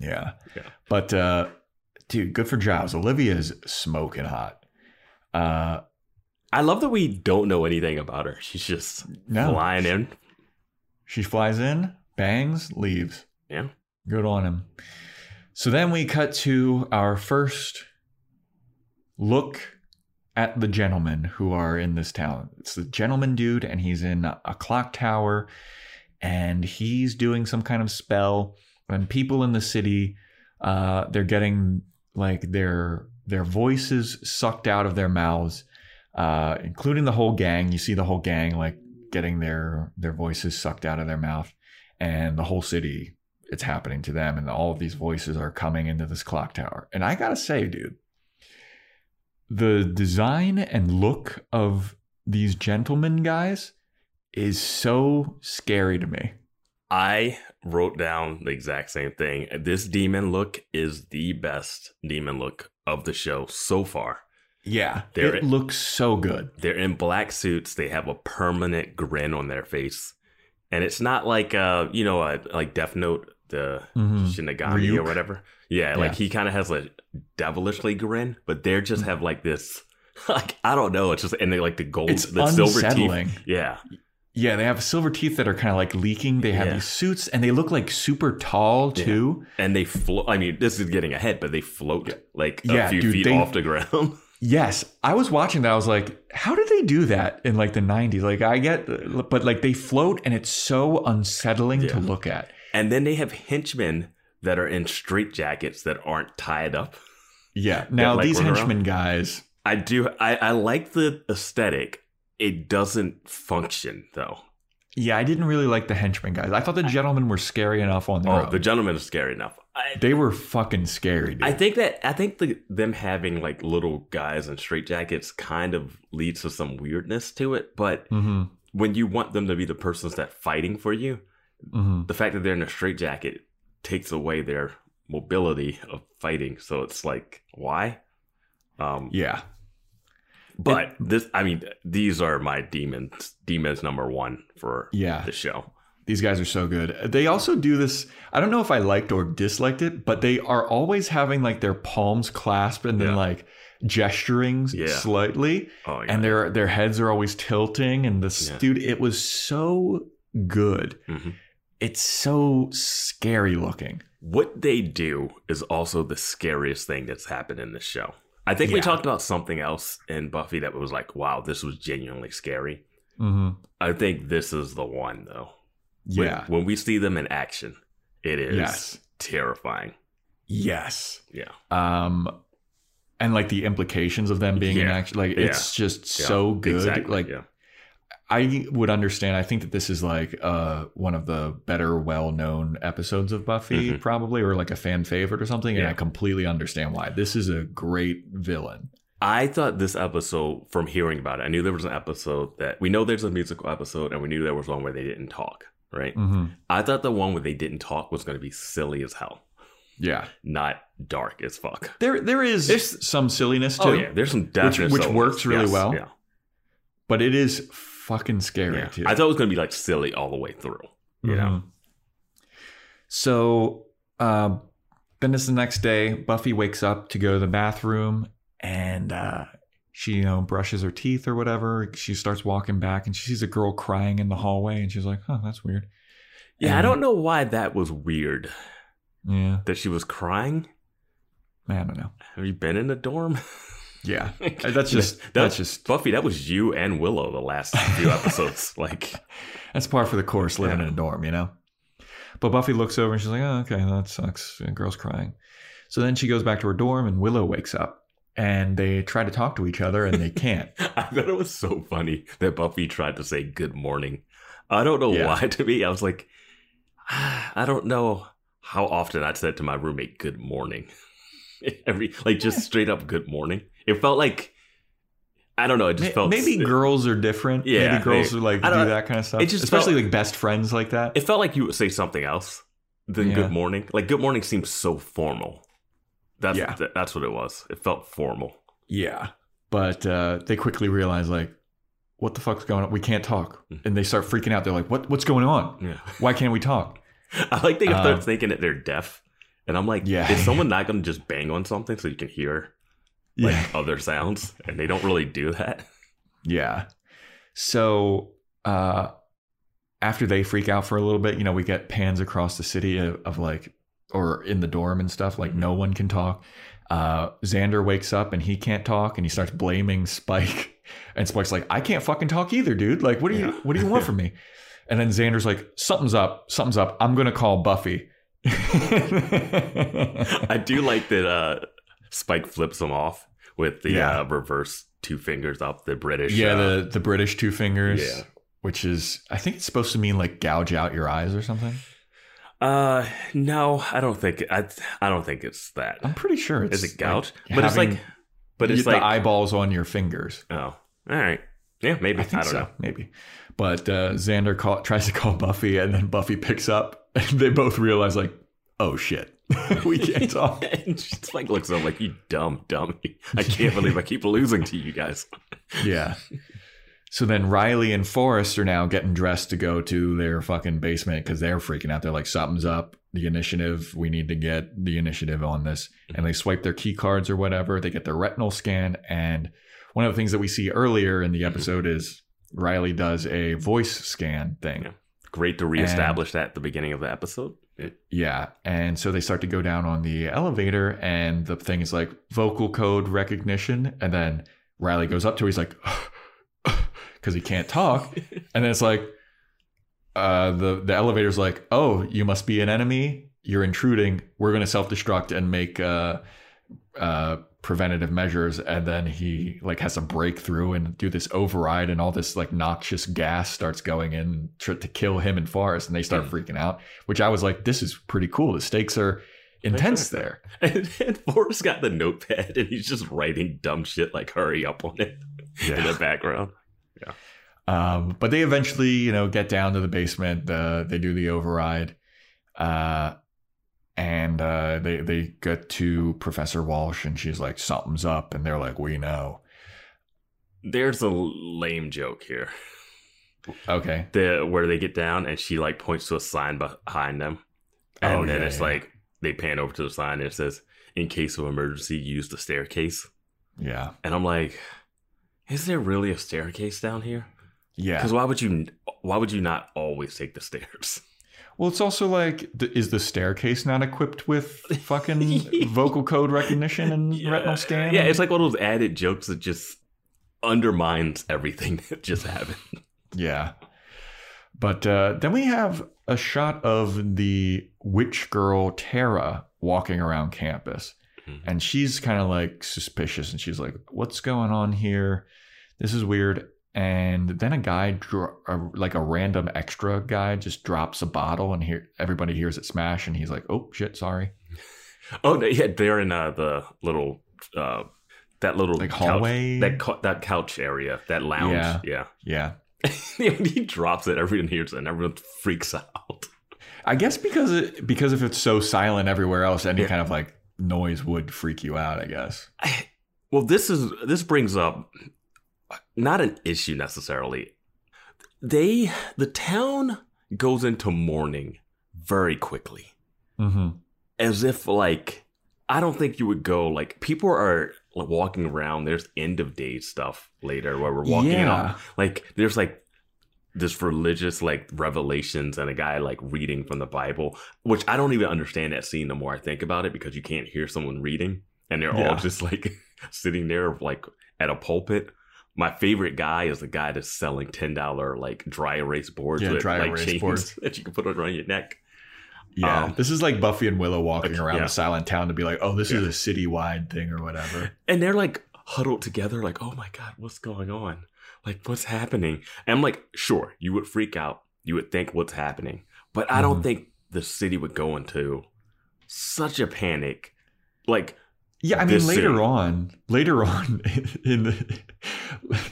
Yeah. Yeah. But uh dude, good for Giles. Olivia's smoking hot. Uh I love that we don't know anything about her. She's just No. flying in. she flies in, bangs, leaves. Yeah. Good on him. So then we cut to our first look at the gentlemen who are in this town. It's the gentleman dude, and he's in a clock tower, and he's doing some kind of spell. And people in the city, uh, they're getting like their their voices sucked out of their mouths, uh, including the whole gang. You see the whole gang like getting their their voices sucked out of their mouth, and the whole city it's happening to them and all of these voices are coming into this clock tower and i gotta say dude the design and look of these gentlemen guys is so scary to me I wrote down the exact same thing. This demon look is the best demon look of the show so far. yeah They're- it looks so good They're in black suits. They have a permanent grin on their face, and it's not like uh, you know, a, like Death Note, the Mhm. Shinigami Ryuk? or whatever. Yeah, like he kind of has a devilishly grin, but they just have like this, like I don't know. It's just and they like the gold, It's the silver unsettling. teeth. Yeah, yeah they have silver teeth that are kind of like leaking they have Yeah. these suits and they look like super tall too and they float. I mean, this is getting ahead, but they float like a Yeah, few dude, feet they- off the ground. Yes, I was watching that. I was like, how did they do that in like the 90s? Like, I get, but like they float and it's so unsettling to look at. and then they have henchmen that are in straight jackets that aren't tied up. Yeah. Now, like, these run around? henchmen guys, I do. I, I like the aesthetic. It doesn't function though. yeah, I didn't really like the henchmen guys. I thought the gentlemen were scary enough on their Oh, own. the gentlemen is scary enough. I, they were fucking scary, dude. I think that I think the them having like little guys in straitjackets kind of leads to some weirdness to it. But hmm when you want them to be the persons that fighting for you, hmm the fact that they're in a straitjacket takes away their mobility of fighting. So it's like why? Um, Yeah. But this, I mean, these are my demons. Demons number one for Yeah. the show. These guys are so good. They also do this. I don't know if I liked or disliked it, but they are always having like their palms clasped and then Yeah. like gesturing Yeah. slightly. Oh yeah. and their their heads are always tilting and this dude it was so good Mhm. it's so scary looking what they do is also the scariest thing that's happened in this show. I think we talked about something else in Buffy that was like, wow, this was genuinely scary. mm-hmm. I think this is the one though. Yeah When, we see them in action, it is Yes. terrifying. yes Yeah. um and like the implications of them being in action like Yeah. it's just Yeah. so good Exactly. like yeah. I would understand. I think that this is like uh, one of the better, well-known episodes of Buffy, Mhm. probably, or like a fan favorite or something. And I completely understand why. This is a great villain. I thought this episode, from hearing about it, I knew there was an episode that we know there's a musical episode, and we knew there was one where they didn't talk, right? hmm I thought the one where they didn't talk was going to be silly as hell, Yeah, not dark as fuck. there there is There's- some silliness too, Oh yeah, there's some definite which silliness. works really Yes, well. Yeah, but it is fucking scary yeah. too. I thought it was going to be like silly all the way through. You know, Mhm. So uh, then it's the next day. Buffy wakes up to go to the bathroom and uh, she, you know, brushes her teeth or whatever. She starts walking back and she sees a girl crying in the hallway and she's like, "Huh, that's weird. yeah. I don't know why that was weird Yeah. that she was crying. I don't know. Have you been in a dorm? Yeah. That's just, That- that's just, Buffy. That was you and Willow the last few episodes. like, that's par for the course living Yeah. in a dorm, you know? But Buffy looks over and she's like, oh, okay, that sucks. The girl's crying. So then she goes back to her dorm and Willow wakes up and they try to talk to each other and they can't. I thought it was so funny that Buffy tried to say good morning. I don't know Yeah. why to me. I was like, ah, I don't know how often I'd said to my roommate good morning. Every like just straight up good morning. It felt like I don't know, it just felt maybe girls are different. Yeah, maybe girls they- are like do that kind of stuff. it just especially felt- like best friends like that. it felt like you would say something else than Yeah. good morning. Like good morning seems so formal. That's Yeah. that- that's what it was. It felt formal. yeah, but uh, they quickly realize like, what the fuck's going on? We can't talk, Mm. and they start freaking out. They're like, what What's going on? Yeah. Why can't we talk? I like they start Um, thinking that they're deaf. And I'm like, Yeah. is someone not gonna just bang on something so you can hear like other sounds? And they don't really do that. Yeah. So uh after they freak out for a little bit, you know, we get pans across the city of, of like or in the dorm and stuff, like no one can talk. Uh Xander wakes up and he can't talk and he starts blaming Spike. And Spike's like, I can't fucking talk either, dude. Like, what do you Yeah. what do you want from me? And then Xander's like, something's up, something's up. I'm gonna call Buffy. I do like that uh Spike flips him off with the Yeah. uh, reverse two fingers up, the British. yeah, uh, the the British two fingers. Yeah. Which is I think it's supposed to mean like gouge out your eyes or something. uh no, I don't think I I don't think it's that. I'm pretty sure it's Is it gout? like but it's like but it's the like eyeballs on your fingers. oh. All right. Yeah, maybe. I I, don't so, know. maybe. But uh, Xander call, tries to call Buffy, and then Buffy picks up, and they both realize, like, oh shit, we can't talk. and she's like looks up like you dumb dummy. I can't believe I keep losing to you guys. yeah. So then Riley and Forrest are now getting dressed to go to their fucking basement because they're freaking out. They're like, something's up. The initiative, we need to get the initiative on this. Mm-hmm. And they swipe their key cards or whatever. They get their retinal scan. And one of the things that we see earlier in the mm-hmm. episode is Riley does a voice scan thing. Yeah. Great to reestablish that at the beginning of the episode. Yeah. And so they start to go down on the elevator, and the thing is like vocal code recognition. And then Riley goes up to her, he's like, because he can't talk. and then it's like, uh, the, the elevator's like, oh, you must be an enemy. You're intruding. We're going to self destruct and make uh, uh, preventative measures. And then he like has a breakthrough and do this override, and all this like noxious gas starts going in to, to kill him and Forrest. And they start freaking out, which I was like, this is pretty cool. The stakes are intense there. And, and Forrest got the notepad and he's just writing dumb shit like hurry up on it in the background. Yeah um, but they eventually, you know, get down to the basement. Uh, they do the override, uh, and uh, they they get to Professor Walsh, and she's like, "Something's up," and they're like, "We know." There's a lame joke here. Okay. The where they get down and she like points to a sign behind them. And Oh, then yeah, it's yeah. like they pan over to the sign and it says, in case of emergency, use the staircase. Yeah. And I'm like, is there really a staircase down here? Yeah. Because why would you why would you not always take the stairs? Well, it's also like, is the staircase not equipped with fucking vocal code recognition and retinal scan? Yeah, it's like one of those added jokes that just undermines everything that just happened. Yeah. But uh, then we have a shot of the witch girl Tara walking around campus. Mhm. And she's kind of like suspicious and she's like, what's going on here? This is weird. And then a guy, dro- a, like a random extra guy, just drops a bottle, and here everybody hears it smash, and he's like, "Oh shit, sorry." Oh, no, yeah, they're in uh, the little uh, that little Like couch- hallway? that that couch area, that lounge. Yeah. Yeah, Yeah, he drops it, everyone hears it, and everyone freaks out. I guess because it, because if it's so silent everywhere else, any Yeah. kind of like noise would freak you out. I guess. Well, this is this brings up not an issue necessarily. They the town goes into mourning very quickly. Mm-hmm. as if like I don't think you would go like people are like, walking around. There's end of day stuff later where we're walking Yeah. on like there's like this religious like revelations and a guy like reading from the Bible, which I don't even understand that scene the more I think about it because you can't hear someone reading and they're Yeah. all just like sitting there like at a pulpit. My favorite guy is the guy that's selling ten dollar like dry erase boards Yeah, with dry like erase chains boards. that you can put around your neck. Yeah, Um, this is like Buffy and Willow walking okay, around yeah. the silent town to be like, "Oh, this Yeah. is a citywide thing or whatever." and they're like huddled together like oh my god what's going on like what's happening and i'm like sure you would freak out you would think what's happening but i don't Mhm. think the city would go into such a panic like Yeah, I mean later city. on, later on in the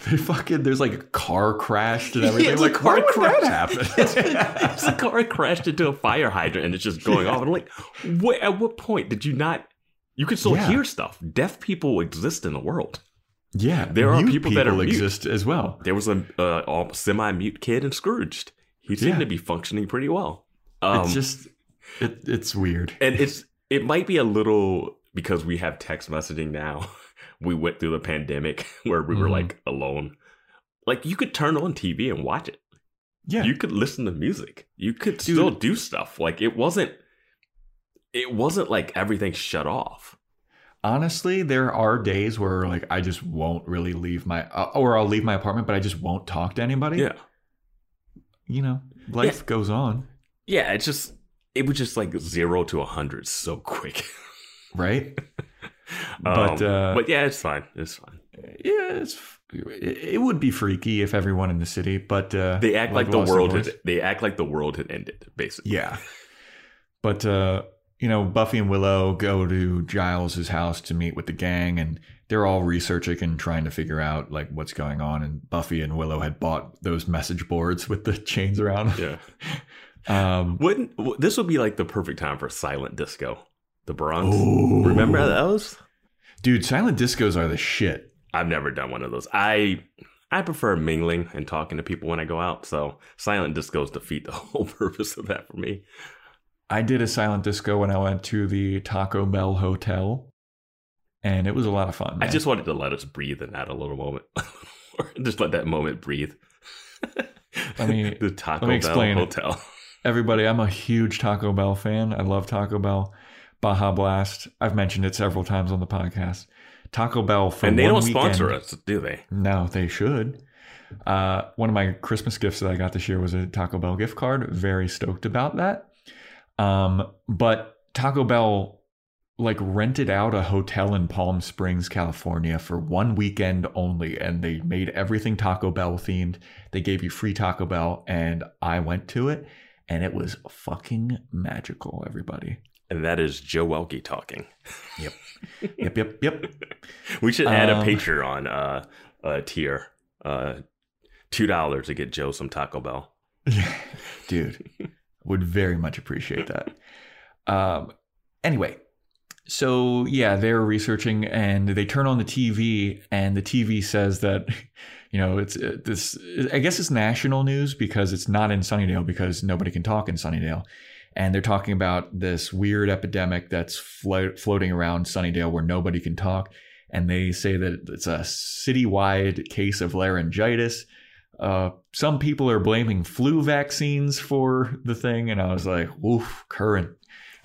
they fucking there's like a car crashed and everything. a like, car why would crash. that happen? it's a car crashed into a fire hydrant and it's just going off and i'm like what, at what point did you not you could still Yeah. hear stuff deaf people exist in the world yeah, There are mute people that are mute. exist as well. there was a uh, semi-mute kid in scrooged he seemed Yeah. to be functioning pretty well um, it's just it, it's weird. and it's it might be a little because we have text messaging now. We went through the pandemic where we were Mhm. like alone. Like you could turn on TV and watch it. Yeah, You could listen to music. You could still do stuff. Like it wasn't it wasn't like everything shut off. honestly, there are days where like I just won't really leave my uh, or I'll leave my apartment, but I just won't talk to anybody. Yeah. you know, life goes on, Yeah, it's just it was just like 0 to a 100 so quick. right? But, Um, uh, but yeah, it's fine. It's fine. yeah, it's it would be freaky if everyone in the city, but uh, They act like, the world had, they act like the world had ended basically. Yeah. But uh, you know, Buffy and Willow go to Giles's house to meet with the gang and they're all researching and trying to figure out like what's going on and Buffy and Willow had bought those message boards with the chains around. Yeah. Um Wouldn't this would be like the perfect time for silent disco? The Bronze. Ooh. Remember those? dude, silent discos are the shit. I've never done one of those. I I prefer mingling and talking to people when I go out. So silent discos defeat the whole purpose of that for me. I did a silent disco when I went to the Taco Bell hotel and it was a lot of fun. I just wanted to let us breathe in that a little moment. just let that moment breathe. Let me- the Taco let me Bell explain it. hotel. Everybody, I'm a huge Taco Bell fan. I love Taco Bell. Baja Blast. I've mentioned it several times on the podcast. Taco Bell for and they don't sponsor us, do they? No, they should. Uh, one of my Christmas gifts that I got this year was a Taco Bell gift card. Very stoked about that. Um, but Taco Bell like rented out a hotel in Palm Springs, California for one weekend only, and they made everything Taco Bell themed. They gave you free Taco Bell, and I went to it, and it was fucking magical. Everybody. And that is Joe Welkie talking. Yep, yep, yep. yep. We should add Um, a Patreon uh, uh, tier. Uh, Two dollars to get Joe some Taco Bell. dude would very much appreciate that um anyway so yeah they're researching and they turn on the tv and the tv says that you know it's uh, this i guess it's national news because it's not in sunnydale because nobody can talk in sunnydale and they're talking about this weird epidemic that's flo- floating around sunnydale where nobody can talk and they say that it's a citywide case of laryngitis uh, some people are blaming flu vaccines for the thing, and I was like, "Oof, current."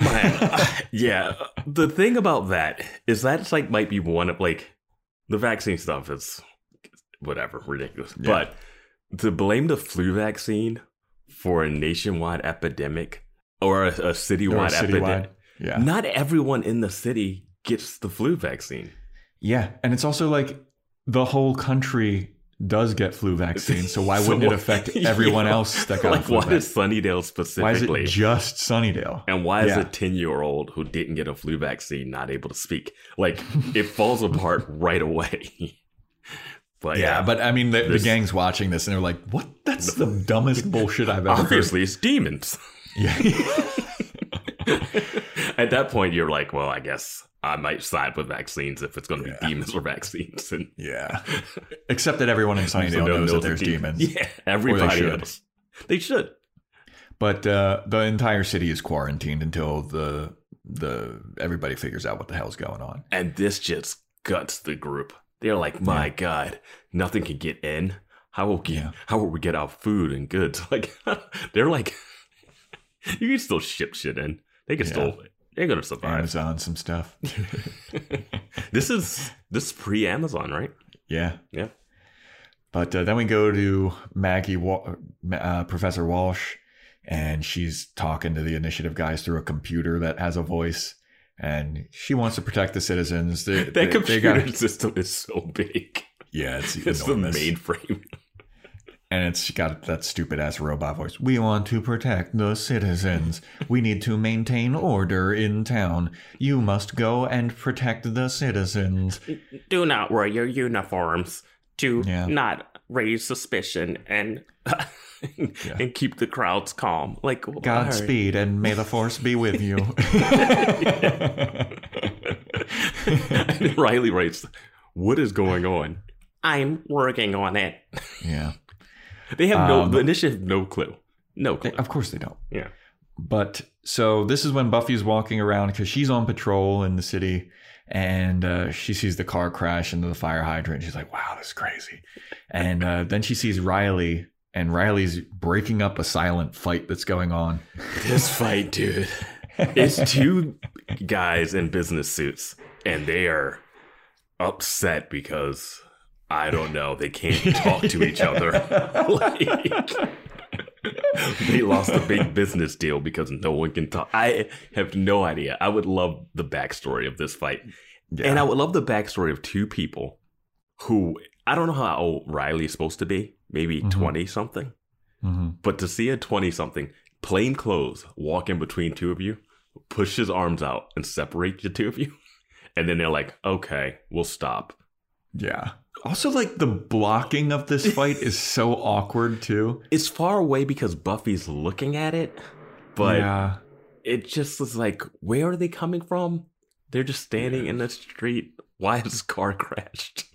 Man, yeah. The thing about that is that's like might be one of like the vaccine stuff is whatever ridiculous, Yeah. but to blame the flu vaccine for a nationwide epidemic or a, a Or citywide, citywide. epidemic, Yeah, not everyone in the city gets the flu vaccine. yeah, and it's also like the whole country does get flu vaccine, so why So wouldn't it affect Yeah. everyone else that got like, flu why vaccine? is Sunnydale specifically? Why is it just Sunnydale? and why is Yeah. a 10 year old who didn't get a flu vaccine not able to speak? Like, it falls apart right away. but Yeah, but I mean, the, the gang's watching this and they're like, "What? That's the dumbest bullshit I've ever heard." obviously it's demons. Yeah. At that point, you're like, well, I guess I might side with vaccines if it's going to be Yeah. demons or vaccines. And yeah. Except that everyone in so Sunnydale they'll knows that there's the demons. Yeah, everybody should. knows. They should. But uh, the entire city is quarantined until the the everybody figures out what the hell's going on. And this just guts the group. They're like, my God, nothing can get in. How will we, Yeah. how will we get our food and goods? Like, they're like, you can still ship shit in. They can Yeah. still, they're gonna survive. Amazon, some stuff. This is this is pre Amazon, right? Yeah. Yeah. But uh, then we go to Maggie, Wa- uh, Professor Walsh, and she's talking to the initiative guys through a computer that has a voice, and she wants to protect the citizens. They, That they- they computer got- system is so big. yeah, it's, It's the mainframe. And it's got that stupid ass robot voice. We want to protect the citizens. We need to maintain order in town. You must go and protect the citizens. Do not wear your uniforms to Yeah. not raise suspicion and and keep the crowds calm. Like Godspeed and may the force be with you. Riley writes, "What is going on? I'm working on it." yeah. They have no Um, the initiative, no clue, no clue. Of course they don't. Yeah, But so this is when Buffy's walking around because she's on patrol in the city and uh, she sees the car crash into the fire hydrant. She's like, wow, this is crazy. And uh, then she sees Riley, and Riley's breaking up a silent fight that's going on. this fight, dude. It's two guys in business suits, and they are upset because I don't know they can't talk to each other. like, they lost a big business deal because no one can talk. I have no idea. I would love the backstory of this fight. Yeah. And I would love the backstory of two people who I don't know how old Riley's supposed to be, maybe Mhm. 20 something. Mhm. But to see a 20 something, plain clothes, walk in between two of you, push his arms out and separate the two of you. And then they're like, okay, we'll stop. Yeah. Also, like the blocking of this fight is so awkward too. It's far away because Buffy's looking at it, but yeah. it just is like, where are they coming from? They're just standing in the street. Why has this car crashed?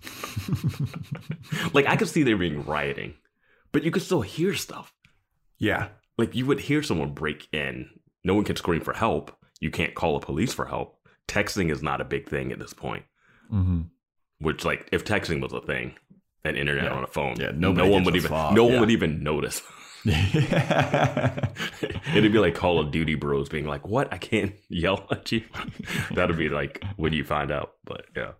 like, I could see there being rioting, but you could still hear stuff. Yeah. Like, you would hear someone break in. No one can scream for help. You can't call the police for help. Texting is not a big thing at this point. hmm Which, like, if texting was a thing, and internet Yeah. on a phone, Yeah, no one would even, fuck, no one would even notice. It'd be like Call of Duty bros being like, "What? I can't yell at you." That'd be like when you find out. But yeah,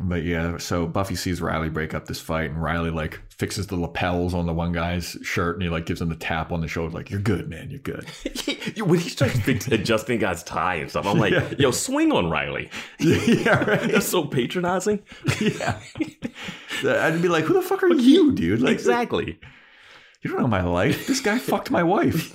But yeah, so Buffy sees Riley break up this fight, and Riley like fixes the lapels on the one guy's shirt, and he like gives him the tap on the shoulder, like "You're good, man. You're good." when he starts adjusting guys' tie and stuff, I'm like, Yeah. "Yo, swing on Riley." yeah, right. That's so patronizing. yeah. I'd be like, "Who the fuck are you, dude?" Like, exactly. you don't know my life. This guy fucked my wife.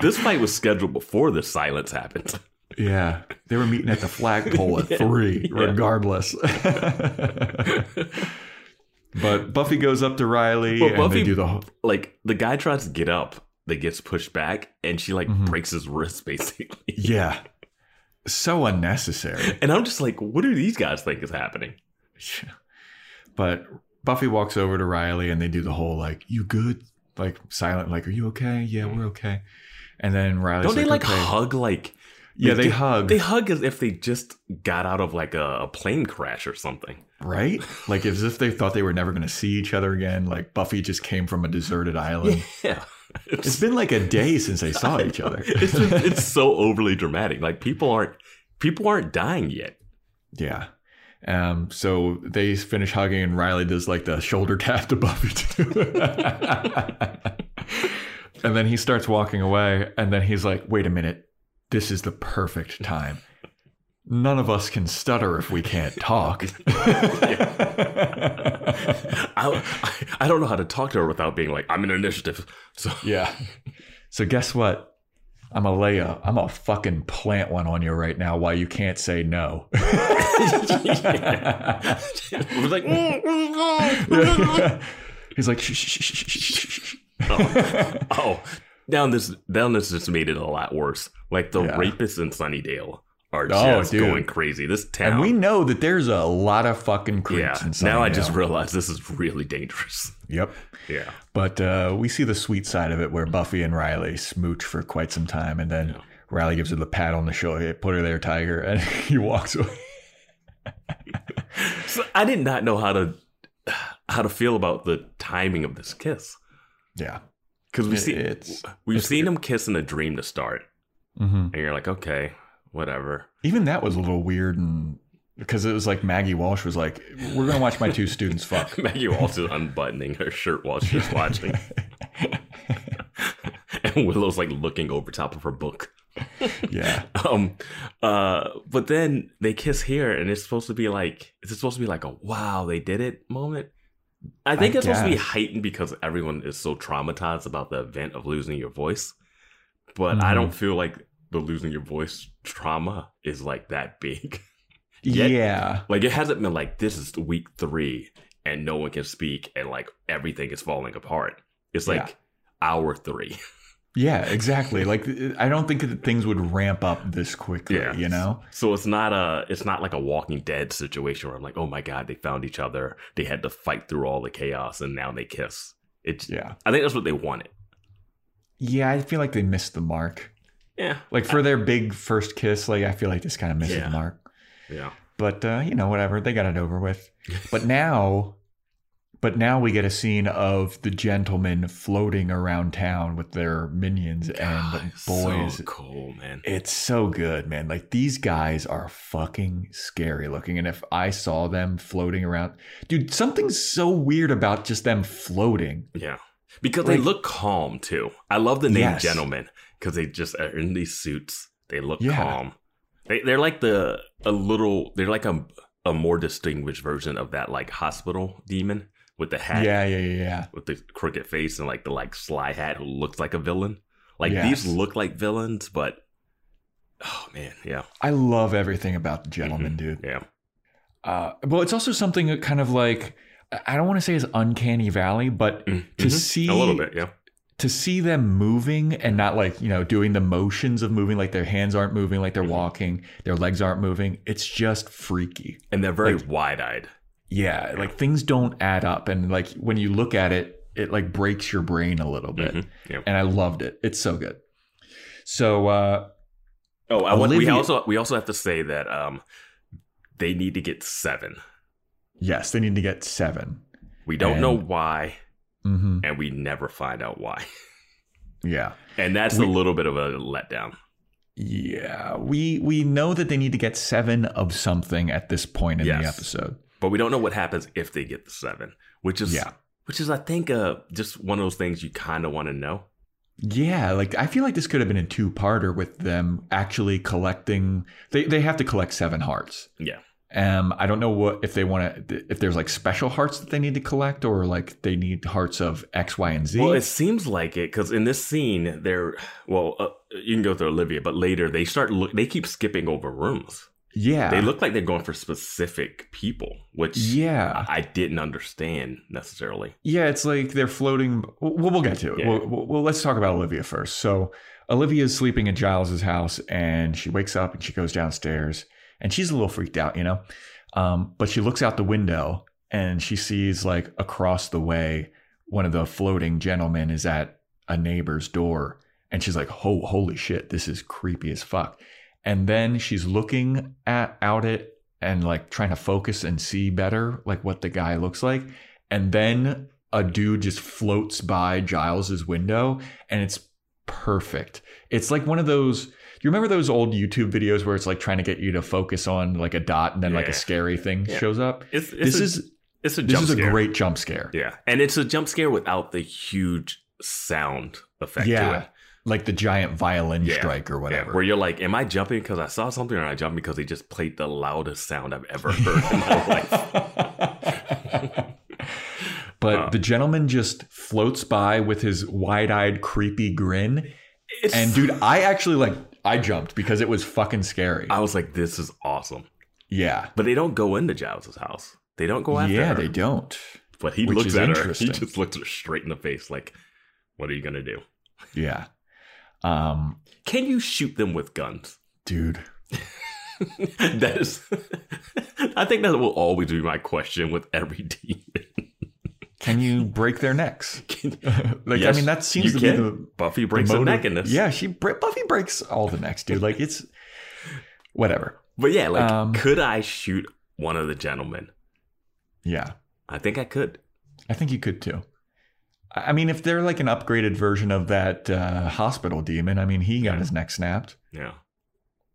This fight was scheduled before the silence happened. Yeah, they were meeting at the flagpole at three, Yeah. regardless. but Buffy goes up to Riley, Well, and Buffy- they do the. whole- Like the guy tries to get up, that gets pushed back, and she like Mhm. breaks his wrist basically. Yeah, so unnecessary. And I'm just like, what do these guys think is happening? But Buffy walks over to Riley and they do the whole like, "You good?" Like silent, like, "Are you okay?" Yeah, we're okay. And then Riley Don't they like okay. hug like Yeah, like, they hug. They hug as if they just got out of like a, a plane crash or something. right? Like as if they thought they were never going to see each other again. Like Buffy just came from a deserted island. Yeah. It's been like a day since they saw each other. it's just, it's so overly dramatic. Like people aren't people aren't dying yet. yeah. Um, so they finish hugging, and Riley does like the shoulder tap to Buffy and then he starts walking away, and then he's like, "Wait a minute, this is the perfect time." none of us can stutter if we can't talk. I, I don't know how to talk to her without being like, I'm an initiative. So yeah. So guess what? I'm a Leia. I'm a fucking plant one on you right now while you can't say no. we're like, "Mm, mm, mm." He's like, shh, shh, shh, shh, shh. oh, oh, down this down this just made it a lot worse. Like the Yeah. rapists in Sunnydale are Oh, just going crazy. This town, And we know that there's a lot of fucking creeps. yeah. Now I just realized this is really dangerous. Yep. Yeah, But uh, we see the sweet side of it where Buffy and Riley smooch for quite some time. And then Riley gives her the pat on the shoulder. Hey, put her there, Tiger. And he walks away. so I did not know how to how to feel about the timing of this kiss Yeah. Because we It- see it's- we've it's seen them kiss in a dream to start, hmm and you're like, okay, whatever. Even that was a little weird. And because it was like Maggie Walsh was like, we're going to watch my two students fuck. Maggie also unbuttoning her shirt while she's watching, and Willow's like looking over top of her book. Yeah. Um, uh, but then they kiss here, and it's supposed to be like, is it supposed to be like a wow, they did it moment? I think I it's supposed to be heightened because everyone is so traumatized about the event of losing your voice. But I Mhm. don't feel like the losing your voice trauma is like that big. Yet- Yeah. Like it hasn't been like this is week three and no one can speak and like everything is falling apart. It's like Yeah. hour three. Yeah, exactly. Like I don't think that things would ramp up this quickly, Yeah. you know? So it's not a it's not like a Walking Dead situation where I'm like, oh my god, they found each other. They had to fight through all the chaos and now they kiss. It's Yeah. I think that's what they wanted. Yeah, I feel like they missed the mark. Yeah. Like for their big first kiss, like I feel like this kind of misses Yeah. the mark. Yeah. But uh, you know, whatever, they got it over with. But now but now we get a scene of the gentlemen floating around town with their minions and boys. So cool, man. It's so good, man. Like these guys are fucking scary looking. And if I saw them floating around, dude, something's so weird about just them floating. Yeah. Because they look calm too. I love the name Yes. gentleman because they just are in these suits. They look Yeah. calm. They they're like the a little they're like a a more distinguished version of that like hospital demon with the hat Yeah, yeah, yeah, yeah. with the crooked face and like the like sly hat who looks like a villain. Like Yes. these look like villains, but oh man, yeah. I love everything about the gentleman, dude. Yeah. Uh, well, it's also something that kind of like I don't want to say is uncanny valley, but to Mhm. see a little bit, yeah. to see them moving and not like you know doing the motions of moving, like their hands aren't moving, like they're Mhm. walking, their legs aren't moving. It's just freaky. And they're very Like- wide-eyed. Yeah, like things don't add up, and like when you look at it, it like breaks your brain a little bit. Mhm. Yeah. And I loved it. It's so good. So uh, Oh, I want, we also we also have to say that um they need to get 7. yes, they need to get seven. We don't know And- why hmm and we never find out why. Yeah. And that's We- a little bit of a letdown. Yeah, we we know that they need to get seven of something at this point in the episode. But we don't know what happens if they get the 7, which is Yeah. which is I think uh just one of those things you kind of want to know. Yeah, like I feel like this could have been a two-parter with them actually collecting. They they have to collect seven hearts. Yeah. Um, I don't know what if they want to if there's like special hearts that they need to collect or like they need hearts of X, Y, and Z. Well, it seems like it because in this scene, they're well, uh, you can go through Olivia, but later they start look. They keep skipping over rooms. Yeah, They look like they're going for specific people, which Yeah, I didn't understand necessarily. yeah. It's like they're floating. Well, we'll get to it. Yeah. Well, well, well, let's talk about Olivia first. So Olivia is sleeping in Giles's house, and she wakes up and she goes downstairs, and she's a little freaked out, you know. Um, but she looks out the window and she sees like across the way, one of the floating gentlemen is at a neighbor's door, and she's like, "Oh, holy shit, this is creepy as fuck." And then she's looking at out it and like trying to focus and see better, like what the guy looks like. And then a dude just floats by Giles's window, and it's perfect. It's like one of those. You remember those old YouTube videos where it's like trying to get you to focus on like a dot and then like a scary thing Yeah. shows up? It's, it's This a, is it's a this is a great jump scare. yeah, and it's a jump scare without the huge sound effect to yeah, it. Like the giant violin Yeah, strike or Yeah, whatever. where you're like, am I jumping because I saw something, or am I jumping because he just played the loudest sound I've ever heard in my life? but Uh. the gentleman just floats by with his wide-eyed, creepy grin. And dude, I actually like I jumped because it was fucking scary. I was like, this is awesome. yeah. But they don't go into Giles' house. They don't go after Yeah, her. they don't. But he which looks at her. He just looks her straight in the face, like, "What are you gonna do? Yeah. Um, Can you shoot them with guns?" dude. that is, I think that will always be my question with every demon. Can you break their necks? like Yes, I mean, that seems to can. be the Buffy the breaks a motive- neck in this. Yeah, she Buffy breaks all the necks, dude. Like it's whatever. but yeah, like, Um, could I shoot one of the gentlemen? Yeah, I think I could. I think you could too. I mean, if they're like an upgraded version of that uh, hospital demon, I mean, he got Yeah. his neck snapped. Yeah,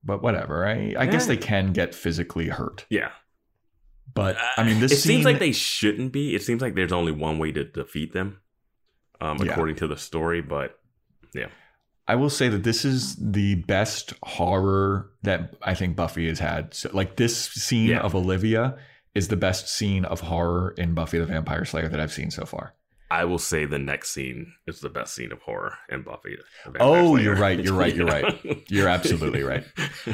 But whatever. I, I guess they can get physically hurt. yeah. But I mean, this it scene, seems like they shouldn't be. It seems like there's only one way to defeat them, um, Yeah. according to the story. But yeah. I will say that this is the best horror that I think Buffy has had. So, like this scene Yeah. of Olivia is the best scene of horror in Buffy the Vampire Slayer that I've seen so far. I will say the next scene is the best scene of horror in Buffy. Oh, you're right, you're right, you're right. You're absolutely right.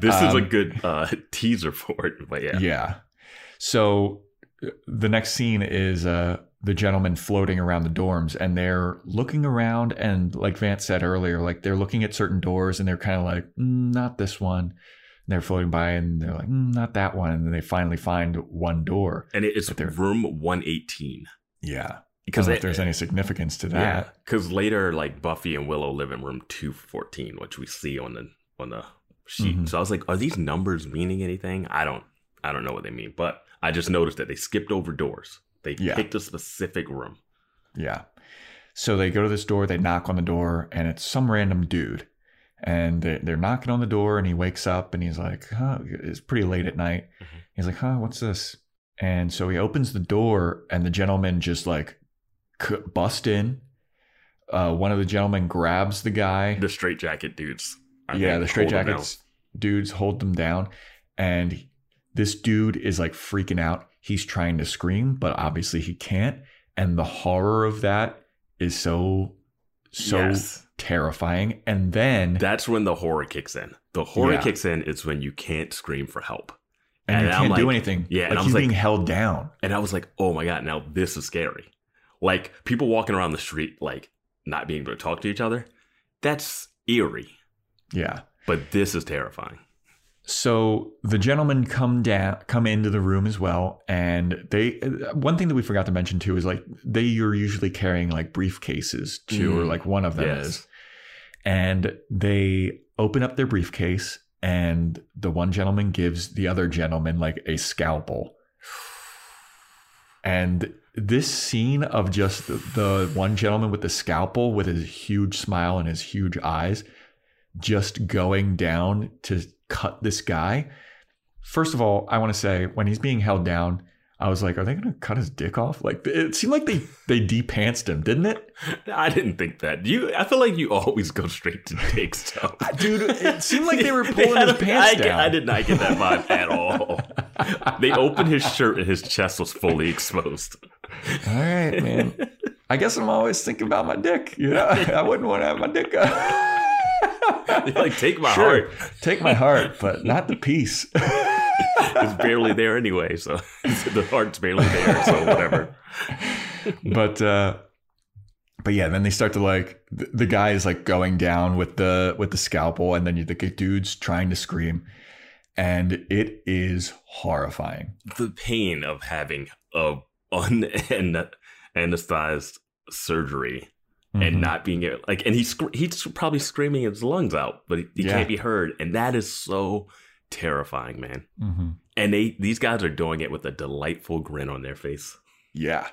this is a Um, good uh, teaser for it, but yeah, Yeah. So uh, the next scene is uh, the gentleman floating around the dorms, and they're looking around, and like Vance said earlier, like they're looking at certain doors, and they're kind of like, mm, not this one. And they're floating by, and they're like, mm, not that one, and then they finally find one door. and it's room 118 Yeah. Because if there's any significance to yeah, that. because later like Buffy and Willow live in room 214, which we see on the on the sheet. Mhm. So I was like, are these numbers meaning anything? I don't I don't know what they mean, but I just noticed that they skipped over doors. They Yeah. picked a specific room. Yeah. So they go to this door, they knock on the door, and it's some random dude. And they- they're knocking on the door, and he wakes up and he's like, huh, it's pretty late at night. Mhm. He's like, huh, what's this? And so he opens the door, and the gentleman just like bust in. Uh, one of the gentlemen grabs the guy. The straight jacket dudes. I yeah, think, the straight hold them down. jackets dudes hold them down. And this dude is like freaking out. He's trying to scream, but obviously he can't. And the horror of that is so, so Yes. terrifying. And then, That's when the horror kicks in. The horror Yeah. kicks in is when you can't scream for help. and you and I'm can't do anything. yeah, and like I he's was like- being held down. And I was like, oh my God, now this is scary. Like people walking around the street, like not being able to talk to each other, that's eerie. Yeah. But this is terrifying. So the gentlemen come down, come into the room as well, and they. One thing that we forgot to mention too is like they are usually carrying like briefcases too, or Mm, like one of them yes. is, and they open up their briefcase, and the one gentleman gives the other gentleman like a scalpel, and this scene of just the, the one gentleman with the scalpel with his huge smile and his huge eyes just going down to cut this guy. First of all, I want to say when he's being held down, I was like, are they going to cut his dick off? Like it seemed like they they depantsed him, didn't it? I didn't think that. You, I feel like you always go straight to dick stuff. Dude, it seemed like they were pulling his I, pants get- down. I did not get that vibe at all. they opened his shirt and his chest was fully exposed. All right, man. I guess I'm always thinking about my dick. You know, I wouldn't want to have my dick out. You're like, take my Sure, heart. take my heart, but not the piece. It's barely there anyway, so the heart's barely there, so whatever. but uh but yeah then they start to like the, the guy is like going down with the with the scalpel and then you the dude's trying to scream and it is horrifying The pain of having a unanesthetized surgery and Mhm. not being able, like, and he's he's probably screaming his lungs out, but he, he Yeah. can't be heard, and that is so terrifying, man. Mhm. And they these guys are doing it with a delightful grin on their face. yeah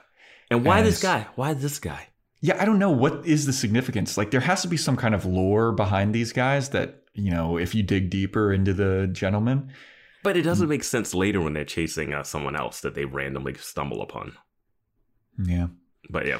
And why this guy? Why this guy? yeah i don't know what is the significance like there has to be some kind of lore behind these guys that you know if you dig deeper into the gentleman But it doesn't make sense later when they're chasing uh, someone else that they randomly stumble upon. yeah But yeah,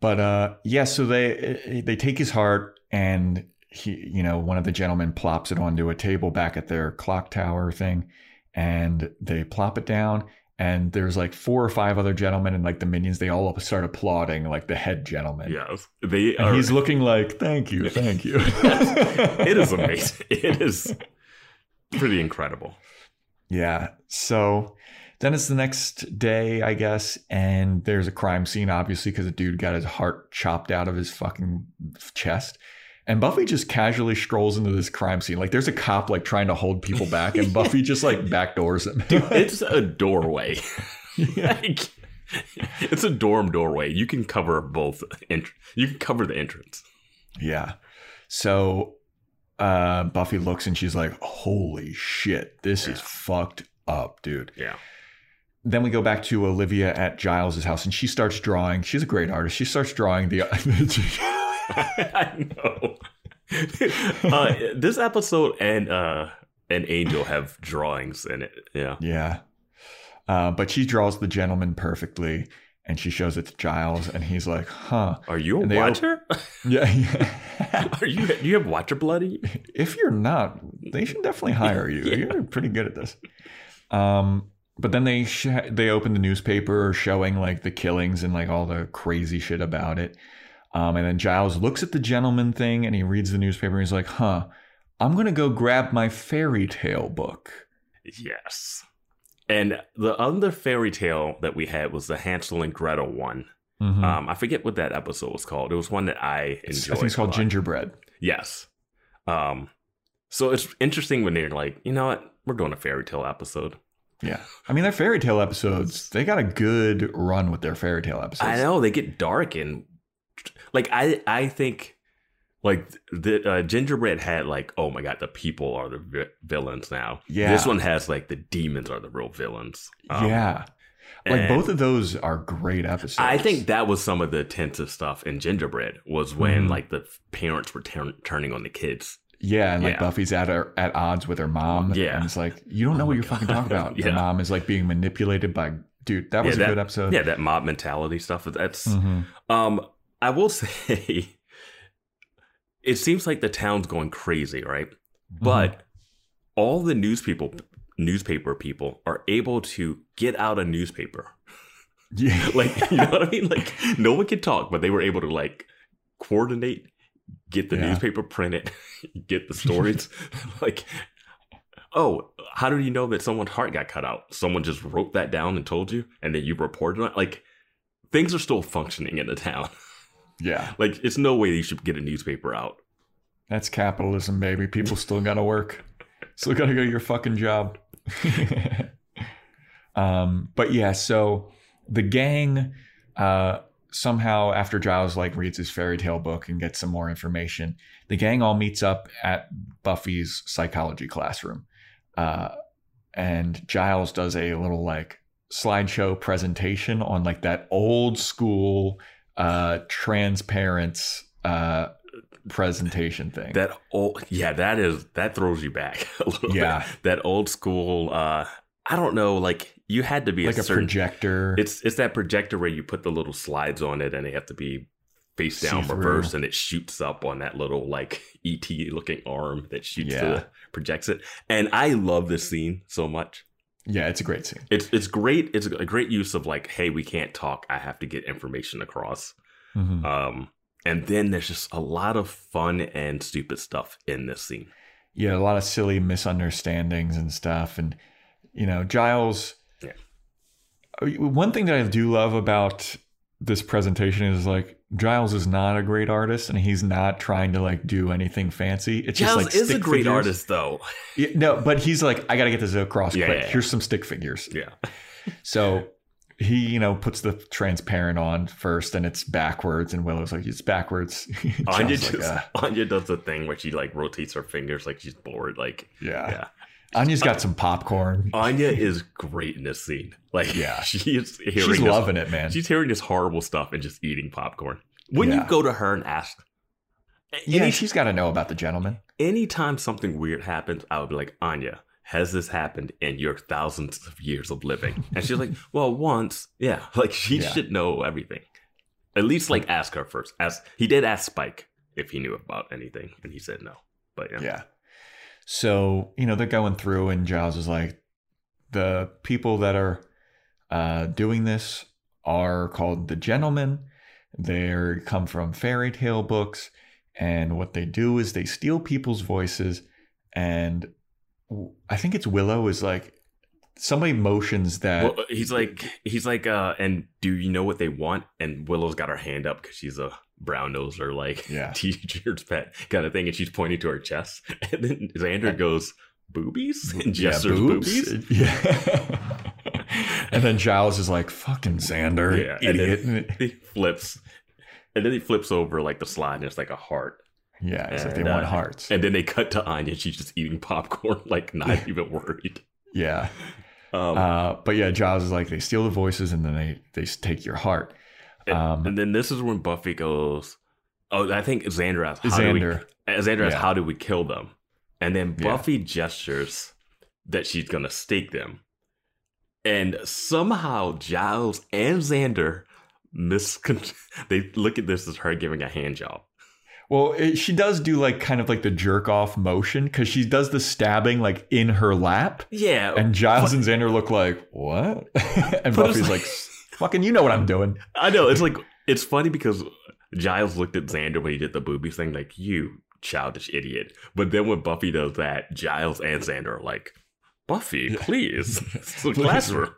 But uh, yeah, so they they take his heart and he, you know, one of the gentlemen plops it onto a table back at their clock tower thing, and they plop it down. And there's like four or five other gentlemen and like the minions. They all start applauding like the head gentleman. Yes, they And are. he's looking like, thank you, thank you. it is amazing. It is pretty incredible. Yeah. So then it's the next day, I guess, and there's a crime scene, obviously, because a dude got his heart chopped out of his fucking chest. And Buffy just casually strolls into this crime scene. Like there's a cop like trying to hold people back, and Buffy just like backdoors him. It's a doorway. like, it's a dorm doorway. You can cover both. Ent- you can cover the entrance. yeah. So uh, Buffy looks and she's like, "Holy shit, this is fucked up, dude." Yeah. then we go back to Olivia at Giles's house, and she starts drawing. She's a great artist. She starts drawing the. I know. uh, this episode and uh and Angel have drawings in it. Yeah. yeah, uh, but she draws the gentleman perfectly, and she shows it to Giles, and he's like, "Huh." Are you a they op- watcher? Yeah, yeah. Are you? Do you have watcher bloody? if you're not, they should definitely hire you. You're pretty good at this. Um, but then they sh- they open the newspaper showing like the killings and like all the crazy shit about it. Um, and then Giles looks at the gentleman thing and he reads the newspaper and he's like, "Huh, I'm gonna go grab my fairy tale book." Yes. And the other fairy tale that we had was the Hansel and Gretel one. Mhm. Um, I forget what that episode was called. It was one that I enjoyed. I think it's called. Gingerbread. Yes. Um, so it's interesting when they're like, you know what, we're doing a fairy tale episode. Yeah, I mean their fairy tale episodes. They got a good run with their fairy tale episodes. I know they get dark and like I I think like the uh, gingerbread had like oh my god the people are the vi- villains now. Yeah. This one has like the demons are the real villains. Um, yeah, like both of those are great episodes. I think that was some of the tensive stuff in Gingerbread was when Mhm. like the parents were turn turning on the kids. Yeah, and like Yeah. Buffy's at her, at odds with her mom. Yeah. and it's like you don't know what you're fucking talking about. Yeah. Your mom is like being manipulated by dude. That was Yeah, a that- good episode. Yeah, that mob mentality stuff. That's Mhm. Um, I will say, it seems like the town's going crazy, right? Mm-hmm. But all the news people, newspaper people, are able to get out a newspaper. yeah, Like, you know what I mean? Like, no one could talk, but they were able to like coordinate, get the Yeah. newspaper printed, get the stories. like, oh, how do you know that someone's heart got cut out? Someone just wrote that down and told you, and then you reported on it. Like, things are still functioning in the town. Yeah. Like, it's no way you should get a newspaper out. That's capitalism, baby. People still gotta work. Still gotta go to your fucking job. um, but yeah, so the gang uh, somehow after Giles like reads his fairy tale book and gets some more information, the gang all meets up at Buffy's psychology classroom, uh, and Giles does a little like slideshow presentation on like that old school uh, transparent uh, presentation thing. That old, yeah, that is that throws you back a little Yeah. bit. That old school. uh I don't know, like you had to be like a a certain. projector. It's it's that projector where you put the little slides on it, and they have to be face down, See-through. reverse, and it shoots up on that little like ET looking arm that shoots Yeah. the projects it. And I love this scene so much. Yeah, it's a great scene. It's it's great. It's a great use of like, hey, we can't talk. I have to get information across. Mhm. Um, and then there's just a lot of fun and stupid stuff in this scene. Yeah, a lot of silly misunderstandings and stuff. And, you know, Giles. Yeah. One thing that I do love about this presentation is like Giles is not a great artist and he's not trying to like do anything fancy. It's Giles just like is a great figures. artist, though. Yeah, no, but he's like, I got to get this across Yeah, quick. yeah. Here's some stick figures. Yeah, So he, you know, puts the transparent on first and it's backwards. And Willow's like, it's backwards. Anya just like, "Uh, Anya does the thing where she like rotates her fingers like she's bored. Like, yeah. Yeah, Anya's got some popcorn. Anya is great in this scene. Like, Yeah. she is hearing She's this, loving it, man. She's hearing this horrible stuff and just eating popcorn. When you go to her and ask, Yeah, any, she's got to know about the gentleman. anytime something weird happens, I would be like, Anya, has this happened in your thousands of years of living? And she's like, well, once, yeah. Like she Yeah. should know everything. At least like ask her first. Ask he did ask Spike if he knew about anything, and he said no. But yeah, Yeah. So, you know, they're going through, and Giles is like, the people that are uh, doing this are called the gentlemen. They come from fairy tale books. And what they do is they steal people's voices. And I think it's Willow is like, somebody motions that. Well, he's like he's like, uh, and do you know what they want? And Willow's got her hand up because she's a brown noser, like Yeah. teacher's pet kind of thing, and she's pointing to her chest. And then Xander goes, "Boobies," and gestures boobies. Yeah. and then Giles is like, fucking Xander, Yeah, and idiot. then he flips, and then he flips over like the slide, and it's like a heart. yeah, it's like they And, want uh, hearts. And then they cut to Anya. She's just eating popcorn, like not even worried. yeah. Um, Uh, but yeah, Giles is like, they steal the voices and then they, they take your heart. And, um, and then this is when Buffy goes, "Oh, I think Xander asks, how do we Xander. Xander asks, Yeah. how do we kill them? And then Yeah. Buffy gestures that she's gonna stake them. And somehow Giles and Xander miscon they look at this as her giving a hand job. Well, it, she does do like kind of like the jerk off motion because she does the stabbing like in her lap. Yeah. And Giles and Xander look like, what? and Buffy's like- like, fucking, you know what I'm doing. I know. It's like it's funny because Giles looked at Xander when he did the boobies thing, like, you childish idiot. But then when Buffy does that, Giles and Xander are like, Buffy, please. It's Please. classroom.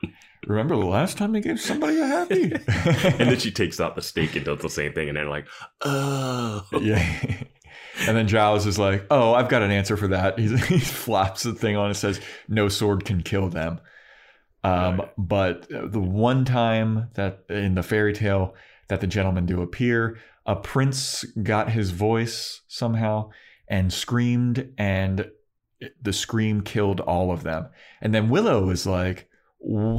Remember the last time you gave somebody a happy? and then she takes out the stake and does the same thing, and they're like, "Oh, Yeah. And then Giles is like, "Oh, I've got an answer for that." He's, he flaps the thing on and says, "No sword can kill them." Um, Right. But the one time that in the fairy tale that the gentlemen do appear, a prince got his voice somehow and screamed, and the scream killed all of them. And then Willow is like,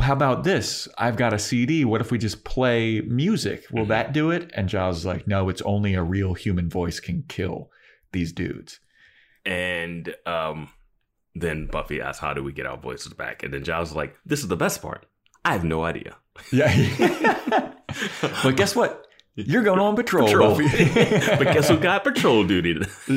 "How about this? I've got a CD. What if we just play music? Will Mhm. that do it?" And Giles is like, "No, it's only a real human voice can kill these dudes." And um, then Buffy asks, "How do we get our voices back?" And then Giles is like, "This is the best part. I have no idea." Yeah. but guess what? You're going on patrol, Patrol. Buffy. but guess who got patrol duty?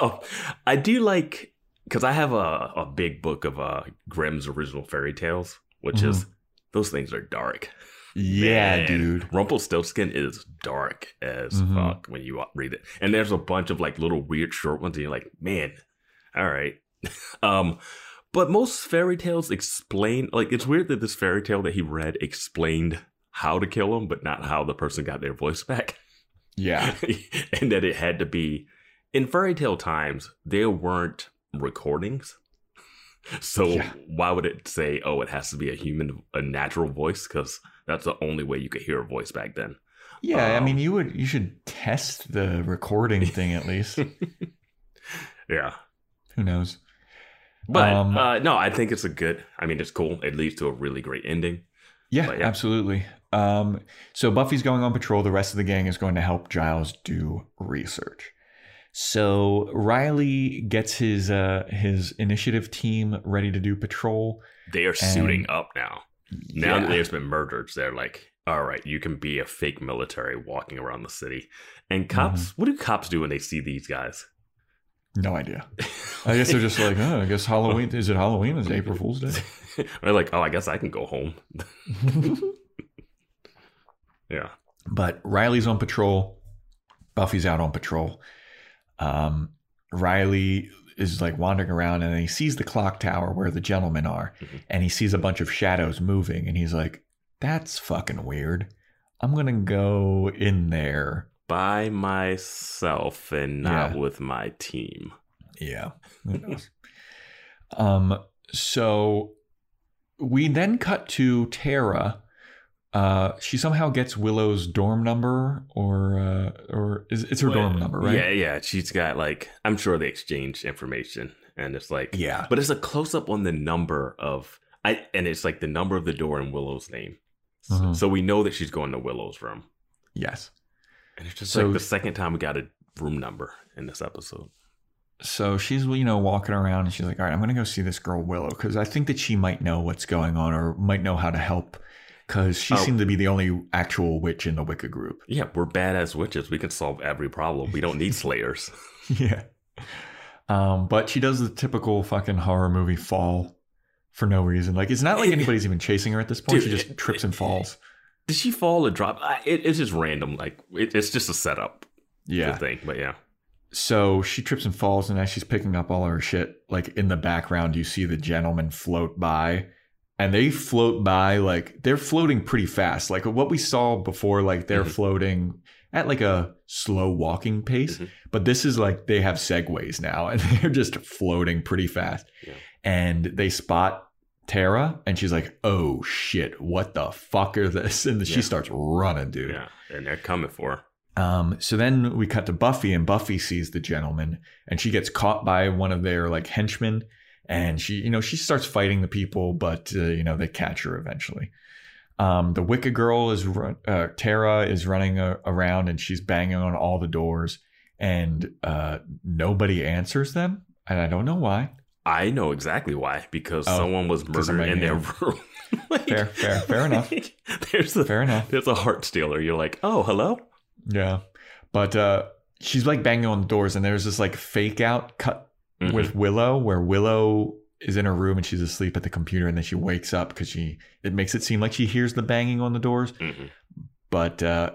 um, I do like because I have a, a big book of uh, Grimm's original fairy tales, which is those things are dark. yeah, Man, dude. Rumpelstiltskin is dark as Mhm. fuck when you read it. And there's a bunch of like little weird short ones, and you're like, man, all right. um, but most fairy tales explain like it's weird that this fairy tale that he read explained how to kill him, but not how the person got their voice back. Yeah. and that it had to be in fairy tale times, there weren't recordings. So Yeah. why would it say, oh, it has to be a human, a natural voice? Because that's the only way you could hear a voice back then. Yeah, I Um, mean, you would you should test the recording thing at least. Yeah. Who knows? But Um, uh, no, I think it's a good. I mean, it's cool. It leads to a really great ending. Yeah, yeah. absolutely. Um, so Buffy's going on patrol. The rest of the gang is going to help Giles do research. So Riley gets his uh, his initiative team ready to do patrol. They are suiting up now. Now that Yeah. there's been murders, they're like, all right, you can be a fake military walking around the city. And cops, Mm-hmm. what do cops do when they see these guys? No idea. I guess they're just like, oh, I guess Halloween. Is it Halloween? Is it April Fool's Day? they're like, oh, I guess I can go home. yeah. But Riley's on patrol. Buffy's out on patrol. Um, Riley is like wandering around and he sees the clock tower where the gentlemen are Mhm. and he sees a bunch of shadows moving and he's like, that's fucking weird. I'm going to go in there. By myself and not Yeah. with my team. Yeah. Who knows? um, so we then cut to Tara. Uh, she somehow gets Willow's dorm number, or uh, or is it's her dorm number, right? Yeah, yeah. She's got like, I'm sure they exchange information. And it's like, Yeah. but it's a close up on the number of, I, and it's like the number of the door in Willow's name. So, Mhm. so we know that she's going to Willow's room. Yes. And it's just So- like the second time we got a room number in this episode. So she's you know walking around and she's like, all right, I'm gonna go see this girl Willow because I think that she might know what's going on or might know how to help. because she Oh. seemed to be the only actual witch in the Wicca group. Yeah, we're badass witches. We can solve every problem. We don't need slayers. yeah. Um, but she does the typical fucking horror movie fall for no reason. Like it's not like anybody's even chasing her at this point. Dude, she just it- trips and falls. Did she fall or drop? It, it's just random. Like it, it's just a setup Yeah. thing. But yeah, So she trips and falls, and as she's picking up all her shit, like in the background, you see the gentleman float by, and they float by like they're floating pretty fast. Like what we saw before, like they're Mhm. floating at like a slow walking pace, Mhm. but this is like they have segways now, and they're just floating pretty fast. Yeah. And they spot Tara, and she's like, "Oh shit, what the fuck are this?" And she Yeah. starts running, dude. yeah, and they're coming for her. Um, so then we cut to Buffy, and Buffy sees the gentleman, and she gets caught by one of their like henchmen, and she, you know, she starts fighting the people, but uh, you know they catch her eventually. Um, the Wicca girl is run, uh, Tara is running a- around, and she's banging on all the doors, and uh, nobody answers them, and I don't know why. I know exactly why because Oh, someone was murdered in their room. Like, Fair, fair, fair enough. There's a Fair enough. there's a heart stealer. You're like, oh, hello. Yeah, but uh, she's like banging on the doors, and there's this like fake out cut Mhm. with Willow, where Willow is in her room and she's asleep at the computer, and then she wakes up because she it makes it seem like she hears the banging on the doors, Mhm. but uh,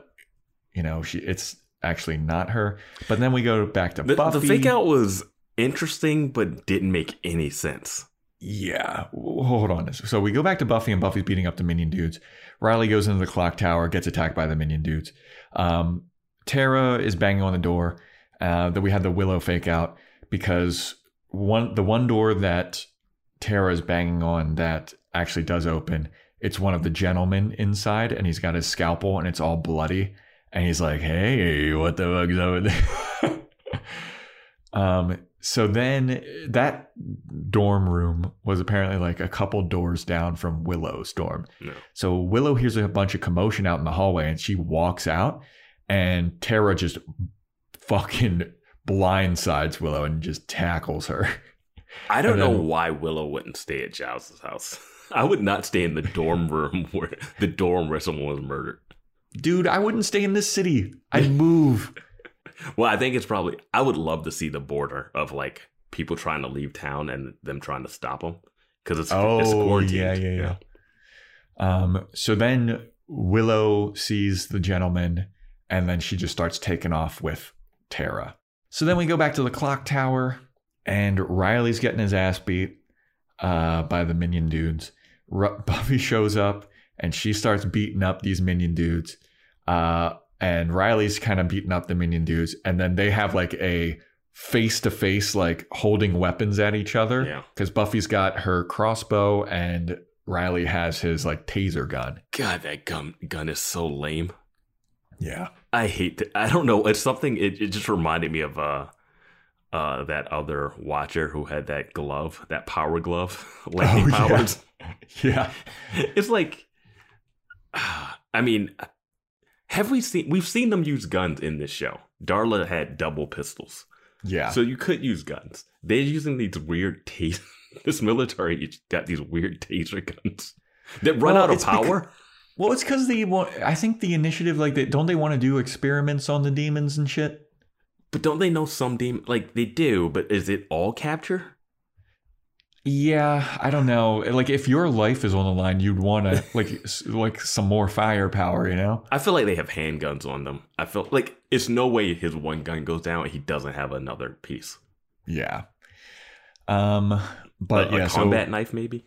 you know she it's actually not her. But then we go back to the, Buffy. the fake out was interesting, but didn't make any sense. Yeah, hold on. So we go back to Buffy, and Buffy's beating up the minion dudes. Riley goes into the clock tower, gets attacked by the minion dudes. Um, Tara is banging on the door. Uh, that we had the Willow fake out because one the one door that Tara is banging on that actually does open. It's one of the gentlemen inside, and he's got his scalpel, and it's all bloody. And he's like, "Hey, what the fuck's over there?" um. So then that dorm room was apparently like a couple doors down from Willow's dorm. No. So Willow hears a bunch of commotion out in the hallway, and she walks out, and Tara just fucking blindsides Willow and just tackles her. I don't And know why Willow wouldn't stay at Giles' house. I would not stay in the dorm room where the dorm where someone was murdered. Dude, I wouldn't stay in this city. I'd move. Well, I think it's probably. I would love to see the border of like people trying to leave town and them trying to stop them because it's it's Oh, quarantined. yeah, yeah, yeah. Um, so then Willow sees the gentleman, and then she just starts taking off with Tara. So then we go back to the clock tower, and Riley's getting his ass beat uh, by the minion dudes. Ru- Buffy shows up, and she starts beating up these minion dudes. Uh, and Riley's kind of beating up the minion dudes, and then they have like a face to face, like holding weapons at each other. Yeah. Because Buffy's got her crossbow, and Riley has his like taser gun. God, that gun gun is so lame. Yeah. I hate that. I don't know. It's something. It, it just reminded me of uh, uh, that other Watcher who had that glove, that power glove, lightning Oh, yeah. powers. Yeah. It's like, I mean, have we seen? We've seen them use guns in this show. Darla had double pistols, Yeah. so you could use guns. They're using these weird tas This military got these weird taser guns that run Well, out of power. well, it's because they want. I think the initiative, like, they, don't they want to do experiments on the demons and shit? But don't they know some demon? Like they do, but is it all capture? Yeah, I don't know. Like, if your life is on the line, you'd want to like like some more firepower, you know? I feel like they have handguns on them. I feel like it's no way his one gun goes down and he doesn't have another piece. Yeah. Um, but a, yeah, a so combat knife maybe.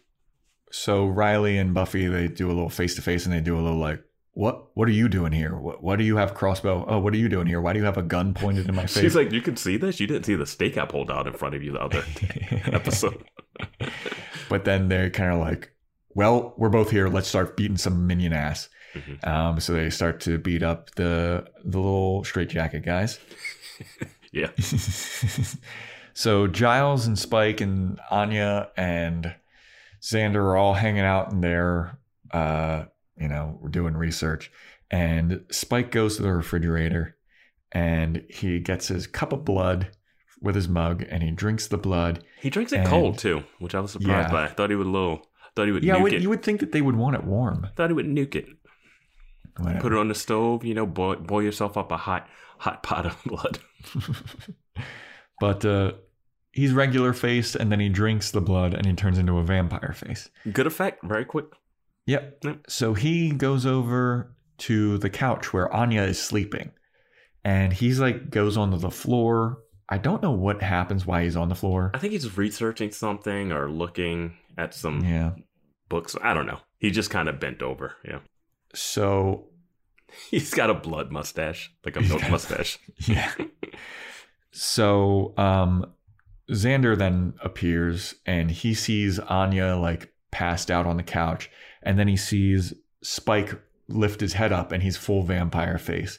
so Riley and Buffy they do a little face to face and they do a little like, what What are you doing here? What What do you have crossbow? Oh, what are you doing here? Why do you have a gun pointed in my face? She's like, you can see this. You didn't see the stake I pulled out in front of you the other episode. but then they're kind of like, well, we're both here. Let's start beating some minion ass. Mhm. Um, so they start to beat up the the little straitjacket guys. Yeah. so Giles and Spike and Anya and Xander are all hanging out in there. Uh, you know, we're doing research, and Spike goes to the refrigerator, and he gets his cup of blood with his mug, and he drinks the blood. He drinks it cold too, which I was surprised Yeah. by. I thought he would little Thought he would Yeah, nuke would, you would think that they would want it warm. Thought he would nuke it. Whatever. Put it on the stove. You know, boil, boil yourself up a hot hot pot of blood. But uh, he's regular face, and then he drinks the blood, and he turns into a vampire face. Good effect. Very quick. Yep. Yep. So he goes over to the couch where Anya is sleeping, and he's like goes onto the floor. I don't know what happens, why he's on the floor. I think he's researching something or looking at some Yeah. books. I don't know. He just kind of bent over. Yeah. So He's got a blood mustache, like a milk mustache. yeah. So um Xander then appears and he sees Anya like passed out on the couch and then he sees Spike lift his head up and he's full vampire face.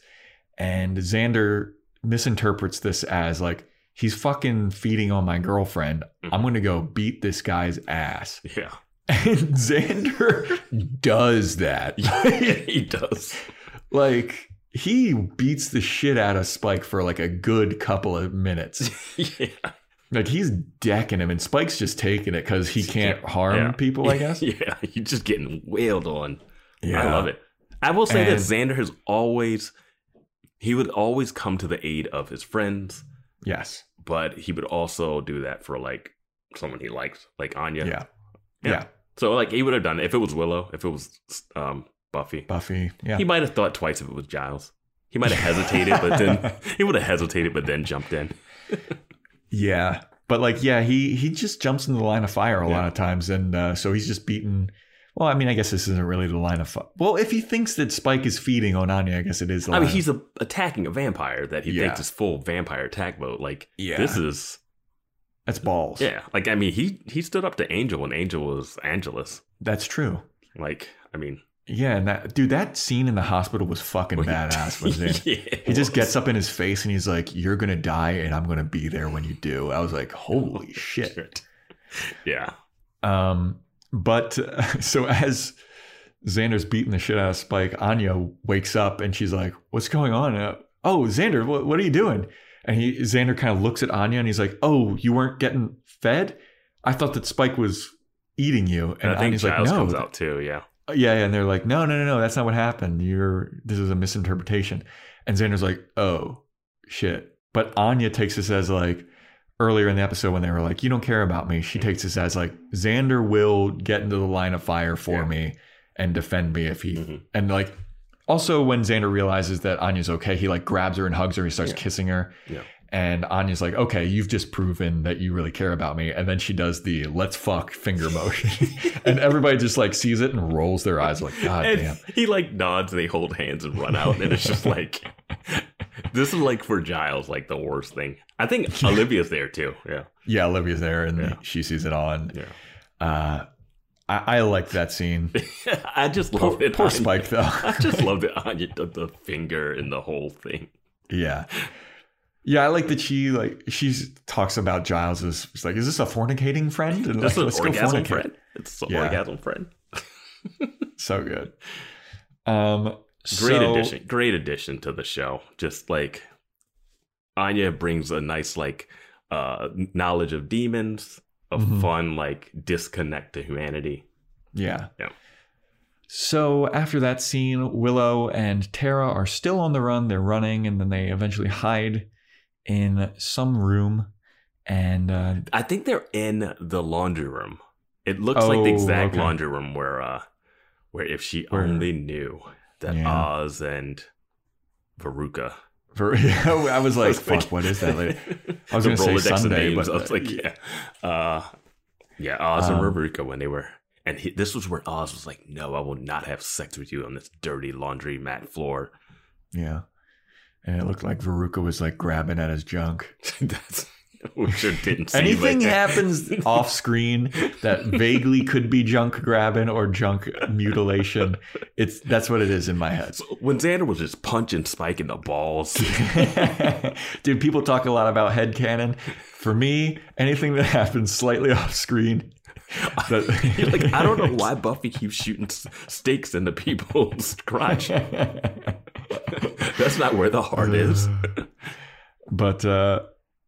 And Xander misinterprets this as like he's fucking feeding on my girlfriend. Mm-hmm. I'm going to go beat this guy's ass. Yeah. And Xander does that. he does. like he beats the shit out of Spike for like a good couple of minutes. yeah. Like he's decking him, and Spike's just taking it because he can't harm Yeah. people. I guess. Yeah. He's just getting wailed on. Yeah. I love it. I will say that Xander has always, he would always come to the aid of his friends, Yes. but he would also do that for like someone he likes, like Anya. Yeah. Yeah. Yeah. So like he would have done it if it was Willow, if it was um, Buffy. Buffy. Yeah. He might have thought twice if it was Giles. He might have hesitated, but then he would have hesitated, but then jumped in. yeah. But like, yeah, he he just jumps into the line of fire a lot of times, and uh, so he's just beaten. Well, I mean, I guess this isn't really the line of fire. Well, if he thinks that Spike is feeding on Anya, I guess it is. I mean, he's a, attacking a vampire that he Yeah. thinks is full vampire attack mode. Like, Yeah. this is that's balls. yeah. Like, I mean, he he stood up to Angel when Angel was Angelus. that's true. Like, I mean, Yeah, and that dude, that scene in the hospital was fucking badass. Was it? yeah, He just gets up in his face and he's like, "You're gonna die, and I'm gonna be there when you do." I was like, "Holy shit!" Yeah, Um, but so as Xander's beating the shit out of Spike, Anya wakes up and she's like, "What's going on?" Uh, oh, Xander, what, what are you doing? And he Xander kind of looks at Anya and he's like, "Oh, you weren't getting fed? I thought that Spike was eating you." and I think Anya's Giles like, "No, comes out too. Yeah, yeah, yeah, and they're like, no, no, no, no, that's not what happened. You're this is a misinterpretation. And Xander's like, oh, shit. But Anya takes this as like earlier in the episode when they were like, you don't care about me. She takes this as like Xander will get into the line of fire for Yeah. me and defend me if he Mhm. and like also when Xander realizes that Anya's okay, he like grabs her and hugs her. He starts Yeah. kissing her. Yeah. And Anya's like, okay, you've just proven that you really care about me. And then she does the let's fuck finger motion. and everybody just like sees it and rolls their eyes like, God and damn. he like nods and they hold hands and run out, and it's just like this is like for Giles, like the worst thing. I think Olivia's there too. Yeah, Yeah, Olivia's there and Yeah. she sees it on. yeah. Uh, I, I like that scene. I just Poor, love it. poor Anya- Spike though. I just love that Anya did the finger and the whole thing. yeah. Yeah, I like that she like she talks about Giles as like, is this a fornicating friend? And This like, is an orgasm friend. It's an Yeah. orgasm friend. So good. Um Great so- addition. Great addition to the show. Just like Anya brings a nice like uh knowledge of demons, a Mhm. fun like disconnect to humanity. Yeah. Yeah. So after that scene, Willow and Tara are still on the run. They're running, and then they eventually hide in some room. And uh, I think they're in the laundry room. It looks like the Oh, exact okay. laundry room where uh where if she Where- only knew that Yeah. Oz and Veruca for, I was like, "Fuck, thinking- what is that?" Lady? I was going to say Sunday, names. but I was like, yeah, uh, yeah, Oz Um, and Veruca when they were, and he, this was where Oz was like, "No, I will not have sex with you on this dirty laundry mat floor." yeah. And it looked like Veruca was like grabbing at his junk. That's sure didn't see Anything but- happens off screen that vaguely could be junk grabbing or junk mutilation. It's that's what it is in my head. So when Xander was just punching Spike in the balls, Dude, people talk a lot about head canon. For me, anything that happens slightly off screen. like, I don't know why Buffy keeps shooting stakes into people's crotch. That's not where the heart is. but uh,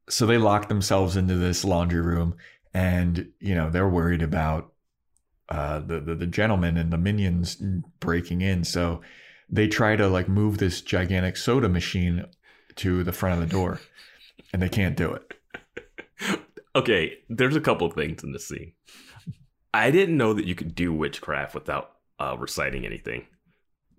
so they lock themselves into this laundry room, and you know they're worried about uh, the, the the gentleman and the minions breaking in. So they try to like move this gigantic soda machine to the front of the door, and they can't do it. Okay, there's a couple things in this scene. I didn't know that you could do witchcraft without uh, reciting anything.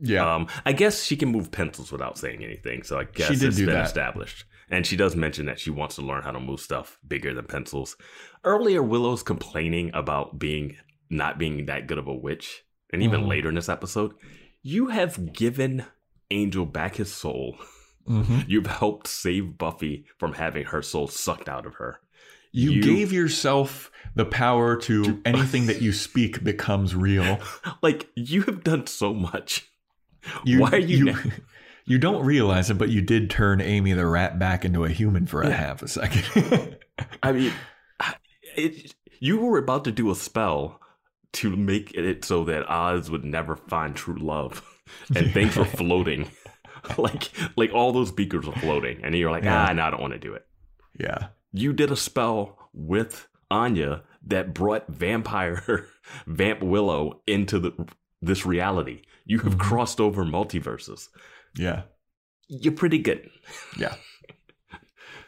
Yeah, Um, I guess she can move pencils without saying anything, so I guess did it's been that. established. And she does mention that she wants to learn how to move stuff bigger than pencils. Earlier, Willow's complaining about being not being that good of a witch, and even Mhm. later in this episode, you have given Angel back his soul. Mhm. You've helped save Buffy from having her soul sucked out of her. You, you- gave yourself the power to anything that you speak becomes real. Like you have done so much. You, Why are you? You, you don't realize it, but you did turn Amy the rat back into a human for a half a second. I mean, it, you were about to do a spell to make it so that Oz would never find true love, and things were floating, like like all those beakers were floating, and you're like, Yeah. ah, no, I don't want to do it. yeah. You did a spell with Anya that brought vampire Vamp Willow into the this reality. You have Mhm. crossed over multiverses. Yeah. You're pretty good. Yeah.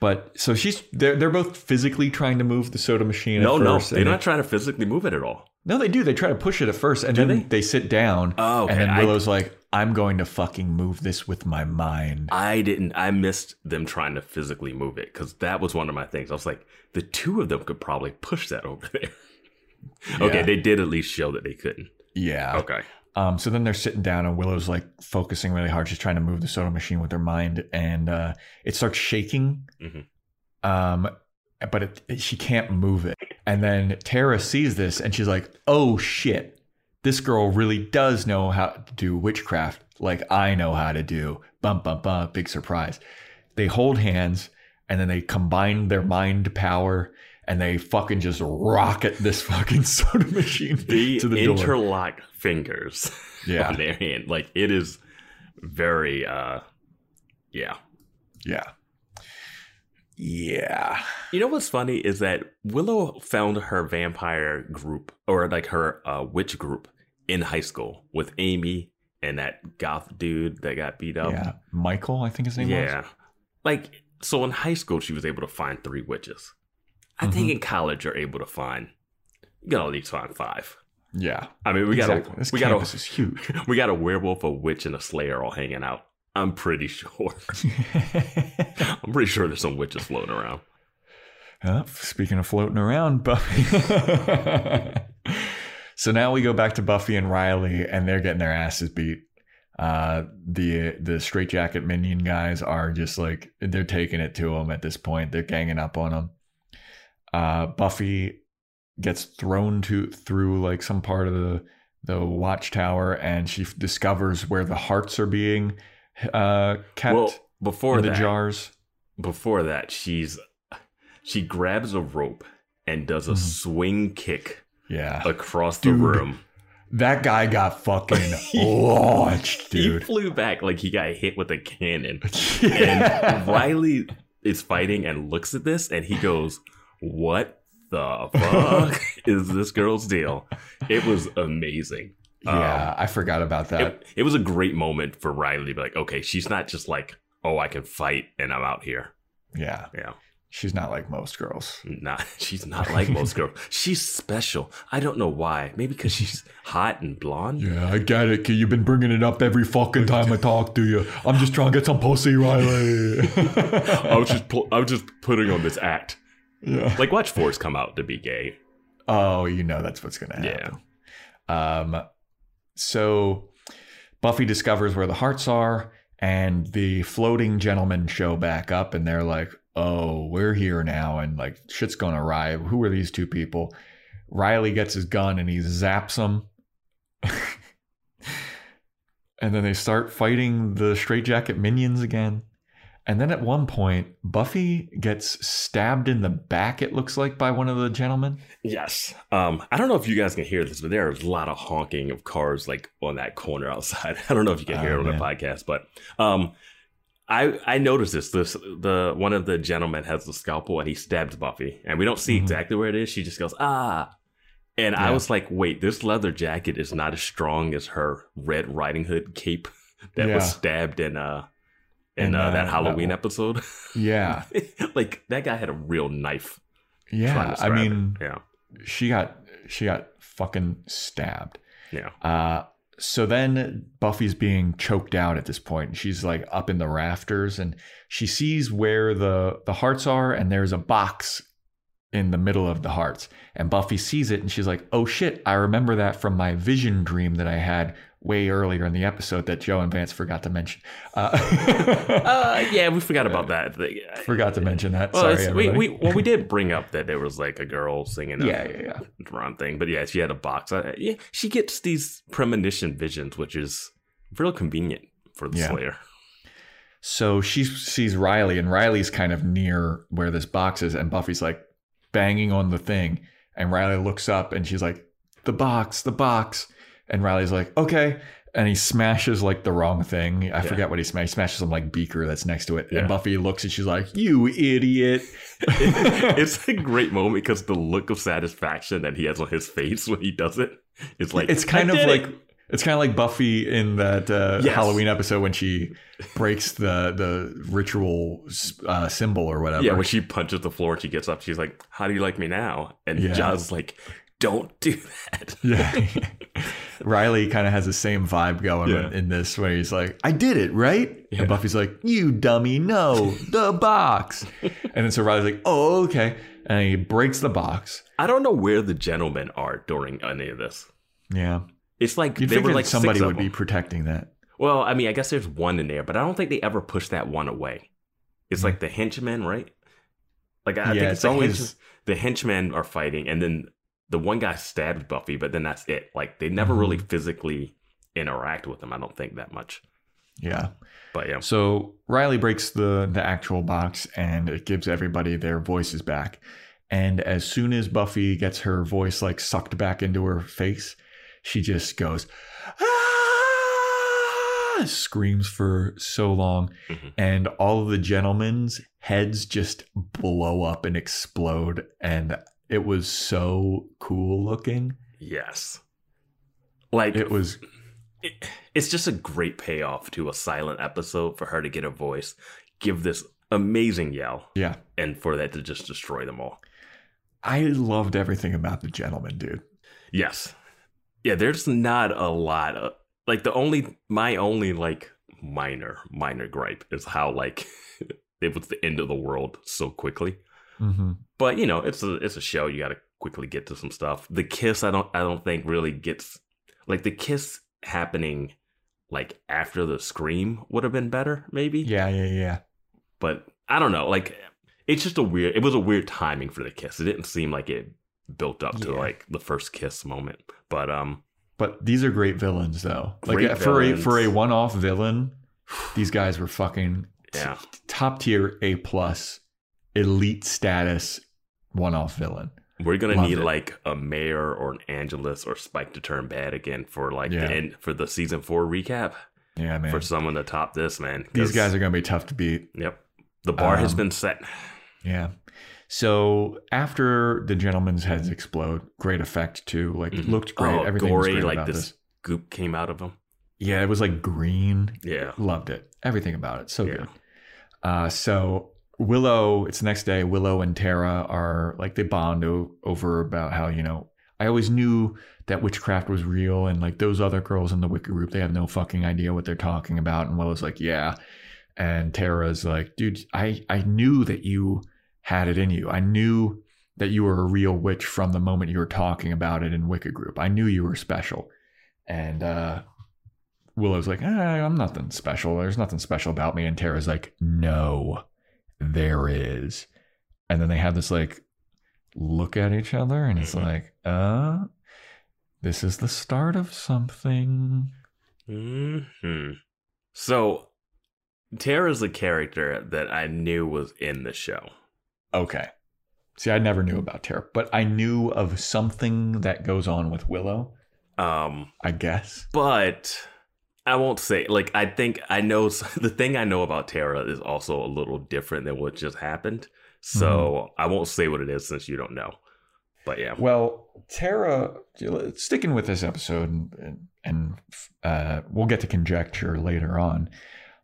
But so she's they're they're both physically trying to move the soda machine. No, no, they're not they- trying to physically move it at all. no, they do. They try to push it at first, and Do then they? they? sit down. Oh, okay. And then I- Willow's like, "I'm going to fucking move this with my mind." I didn't. I missed them trying to physically move it because that was one of my things. I was like, the two of them could probably push that over there. okay, Yeah. they did at least show that they couldn't. yeah. Okay. Um, so then they're sitting down, and Willow's like focusing really hard. She's trying to move the soda machine with her mind, and uh, it starts shaking. Mhm. Um, but it- she can't move it. And then Tara sees this, and she's like, "Oh shit! This girl really does know how to do witchcraft, like I know how to do." Bum bum bum! Big surprise. They hold hands, and then they combine their mind power. And they fucking just rocket this fucking soda machine The to the door. interlock fingers Yeah. on their hand, like it is very. uh Yeah. Yeah. Yeah. You know what's funny is that Willow found her vampire group or like her uh, witch group in high school with Amy and that goth dude that got beat up. yeah. Michael, I think his name was. Yeah. was. Like, so in high school, she was able to find three witches. I Mm-hmm. think in college, you're able to find, you at least find five. Yeah. I mean, we exactly. got This a, we campus got is huge. a, we got a werewolf, a witch, and a slayer all hanging out. I'm pretty sure. I'm pretty sure there's some witches floating around. Uh, speaking of floating around, Buffy. so now we go back to Buffy and Riley, and they're getting their asses beat. Uh, the the straitjacket minion guys are just like they're taking it to them at this point. They're ganging up on them. Uh, Buffy gets thrown to through like some part of the the watchtower, and she f- discovers where the hearts are being uh, kept Well, before the that, jars. before that, she's she grabs a rope and does a Mhm. swing kick Yeah, across the Dude. room. That guy got fucking launched, dude. He flew back like he got hit with a cannon. Yeah. And Riley is fighting and looks at this and he goes, What the fuck is this girl's deal? It was amazing. yeah, um, I forgot about that. It, it was a great moment for Riley to be like, okay, she's not just like, oh, I can fight and I'm out here. yeah, Yeah. She's not like most girls. Not she's not like most girls. She's special. I don't know why. Maybe because she's hot and blonde. Yeah, I get it. You've been bringing it up every fucking time I talk to you. I'm just trying to get some pussy, Riley. I was just pu- I was just putting on this act. yeah. Like watch Forrest come out to be gay. Oh, you know that's what's gonna happen. Yeah. happen. Um, so Buffy discovers where the hearts are, and the floating gentlemen show back up, and they're like, "Oh, we're here now," and like shit's gonna arrive. Who are these two people? Riley gets his gun and he zaps them. and then they start fighting the straitjacket minions again. And then at one point, Buffy gets stabbed in the back, it looks like, by one of the gentlemen. Yes. Um, I don't know if you guys can hear this, but there's a lot of honking of cars like on that corner outside. I don't know if you can hear Oh, it on the podcast, but um, I I noticed this. This the one of the gentlemen has the scalpel and he stabs Buffy, and we don't see Mhm. exactly where it is. She just goes ah, And I was like, wait, this leather jacket is not as strong as her Red Riding Hood cape that Yeah. was stabbed in uh in In, uh, uh, that that Halloween one. episode. Yeah. like that guy had a real knife. Yeah. I mean, yeah, she got she got fucking stabbed. yeah, Uh, so then Buffy's being choked out at this point. and She's like up in the rafters and she sees where the the hearts are and there's a box in the middle of the hearts. And Buffy sees it and she's like, "Oh shit, I remember that from my vision dream that I had way earlier in the episode that Joe and Vance forgot to mention." Uh, uh, yeah. We forgot about that. Forgot to mention that. Well, Sorry, we, we well we did bring up that there was like a girl singing a yeah, yeah, yeah. wrong thing, but yeah, she had a box. Uh, yeah, she gets these premonition visions, which is real convenient for the Yeah. Slayer. So she sees Riley, and Riley's kind of near where this box is, and Buffy's like banging on the thing, and Riley looks up, and she's like, "The box, the box," and Riley's like, "Okay." And he smashes like the wrong thing. I forget what he smashed. He smashes some like beaker that's next to it. Yeah. And Buffy looks and she's like, You idiot. it's a great moment because the look of satisfaction that he has on his face when he does it is like it's kind "I of did like it." it's kind of like Buffy in that uh, Yes. Halloween episode when she breaks the the ritual uh, symbol or whatever. yeah when she punches the floor and she gets up she's like how do you like me now and Yeah. Is like don't do that Yeah. Riley kind of has the same vibe going Yeah. in this where he's like, I did it, right? Yeah. And Buffy's like, You dummy, no, the box. and then so Riley's like, Oh, okay. And he breaks the box. I don't know where the gentlemen are during any of this Yeah. it's like You'd they were like somebody would be protecting that. well I mean I guess there's one in there but I don't think they ever push that one away it's Hmm. like the henchmen right like I Yeah, think it's it's always- the henchmen are fighting and then the one guy stabbed Buffy but then that's it like they never Mhm. really physically interact with him I don't think that much Yeah. but yeah So Riley breaks the the actual box and it gives everybody their voices back. And as soon as Buffy gets her voice like sucked back into her face, she just goes ah! screams for so long Mhm. and all of the gentlemen's heads just blow up and explode and it was so cool looking. yes like It was it- it's just a great payoff to a silent episode for her to get a voice, give this amazing yell, yeah. and for that to just destroy them all. I loved everything about the gentleman, dude. Yes. Yeah, there's not a lot of like the only my only like minor minor gripe is how like it was the end of the world so quickly. Mm-hmm. But you know, it's a it's a show. You got to quickly get to some stuff. The kiss, I don't I don't think really gets like the kiss happening like after the scream would have been better, maybe. Yeah, yeah, yeah. But I don't know. Like it's just a weird. It was a weird timing for the kiss. It didn't seem like it built up to Yeah. like the first kiss moment. But um, But these are great villains, though. Like for a for a one off villain, these guys were fucking t- Yeah. top tier A plus, elite status one off villain. we're gonna Loved need it. like a mayor or an Angelus or Spike to turn bad again for like Yeah. the end for the season four recap Yeah, man. for someone to top this man. These guys are gonna be tough to beat. Yep. The bar has Um, been set. Yeah. So after the gentleman's heads explode, great effect too. Like it Mhm. looked great. Oh, Everything was gory, great like about this this. goop came out of him. Yeah, it was like green. Yeah. Loved it. Everything about it. So Yeah. good. Uh, so Willow, it's the next day. Willow and Tara are like they bond o- over about how you know I always knew that witchcraft was real, and like those other girls in the Wicca group, they have no fucking idea what they're talking about. And Willow's like, yeah, and Tara's like, dude, I I knew that you had it in you. I knew that you were a real witch from the moment you were talking about it in Wicca group. I knew you were special, and uh, Willow's like, eh, I'm nothing special. There's nothing special about me. And Tara's like, no, there is. And then they have this like look at each other, and it's Mhm. like, uh, this is the start of something. Hmm. So Tara's a character that I knew was in the show. Okay. See, I never knew about Tara, but I knew of something that goes on with Willow, Um, I guess. but I won't say like I think I know the thing I know about Tara is also a little different than what just happened. So I won't say what it is since you don't know. But yeah, Well, Tara, sticking with this episode, and, and uh, we'll get to conjecture later on,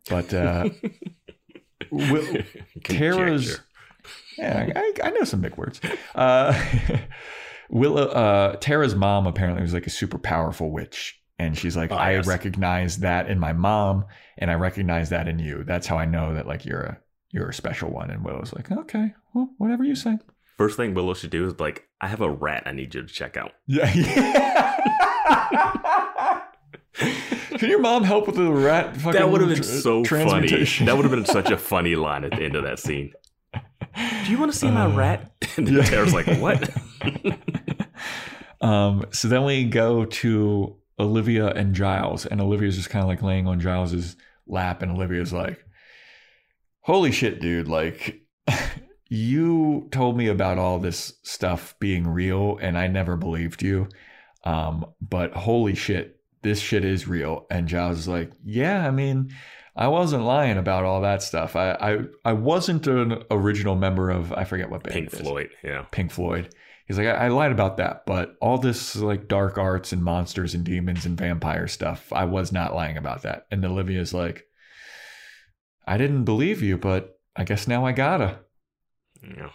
but uh, Will, Tara's. Yeah, I, I know some big words. Uh, Willow, uh, Tara's mom apparently was like a super powerful witch. And she's like, Oh, I yes. recognize that in my mom, and I recognize that in you. That's how I know that like you're a you're a special one. And Willow's like, okay, well, whatever you say. First thing Willow should do is like, I have a rat I need you to check out. Yeah. yeah. Can your mom help with the rat? Fucking That would have been tr- so funny. That would have been such a funny line at the end of that scene. Do you want to see my Uh, rat? And yeah. Tara's like, what? Um, so then we go to Olivia and Giles, and Olivia's just kind of like laying on Giles's lap, and Olivia's like, "Holy shit, dude! Like, you told me about all this stuff being real, and I never believed you. Um, but holy shit, this shit is real." And Giles is like, "Yeah, I mean." I wasn't lying about all that stuff. I, I I wasn't an original member of I forget what band Pink. Floyd. Yeah. Pink Floyd. He's like, I, I lied about that, but all this like dark arts and monsters and demons and vampire stuff, I was not lying about that. And Olivia's like, I didn't believe you, but I guess now I gotta. Yeah.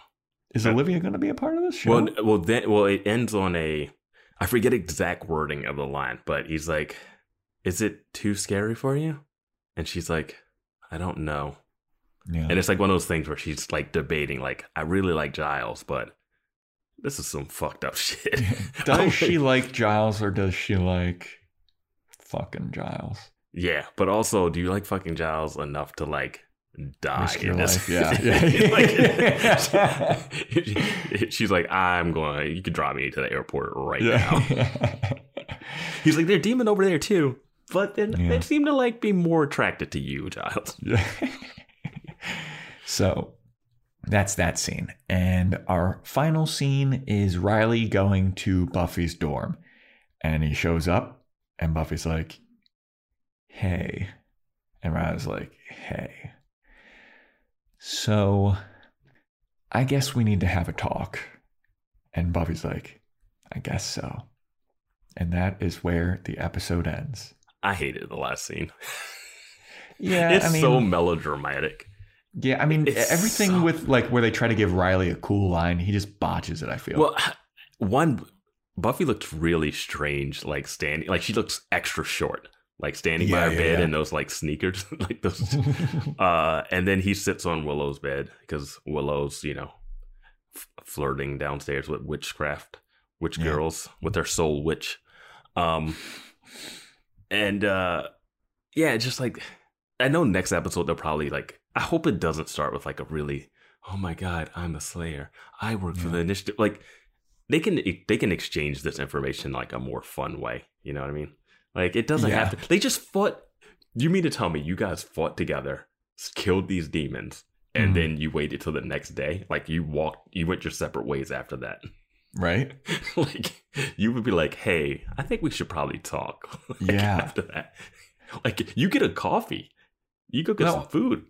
Is Uh, Olivia going to be a part of this show? Well, well, then, well, it ends on a. I forget exact wording of the line, but he's like, "Is it too scary for you?" And she's like, "I don't know." yeah. And it's like one of those things where she's like debating, like, "I really like Giles, but this is some fucked up shit." does oh, she like Giles or does she like fucking Giles? Yeah, but also, do you like fucking Giles enough to like die in this? life, yeah. Like, she's like, I'm going. You can drive me to the airport right now. He's like, they're demon over there too, but then Yeah. they seem to like be more attracted to you, Giles. Yeah. so that's that scene. And our final scene is Riley going to Buffy's dorm. And he shows up, and Buffy's like, hey. And Riley's like, hey. So I guess we need to have a talk. And Buffy's like, I guess so. And that is where the episode ends. I hated the last scene. Yeah, it's I mean, so melodramatic. Yeah, I mean It's everything so- with like where they try to give Riley a cool line, he just botches it. I feel. Well, one Buffy looked really strange, like standing, like she looks extra short, like standing by her yeah, bed yeah. in those like sneakers, like those. uh, and then he sits on Willow's bed because Willow's, you know, f- flirting downstairs with witchcraft, witch Yeah. girls with their soul witch. Um, and uh, yeah, just like I know next episode they'll probably like. I hope it doesn't start with like a really, oh my god, I'm a Slayer. I work for the initiative. Like they can they can exchange this information like a more fun way. You know what I mean? Like it doesn't Yeah. have to. They just fought. You mean to tell me you guys fought together, killed these demons, and Mhm. then you waited till the next day? Like you walked, you went your separate ways after that. right? like you would be like, "Hey, I think we should probably talk." Like, Yeah. After that, like you get a coffee, you go get No. some food.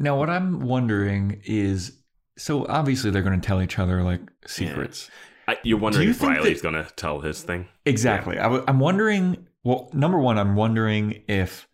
Now, what I'm wondering is, so obviously they're going to tell each other like secrets. I, you're wondering you if Riley's that- gonna tell his thing. Exactly. I w- I'm wondering. Well, number one, I'm wondering if,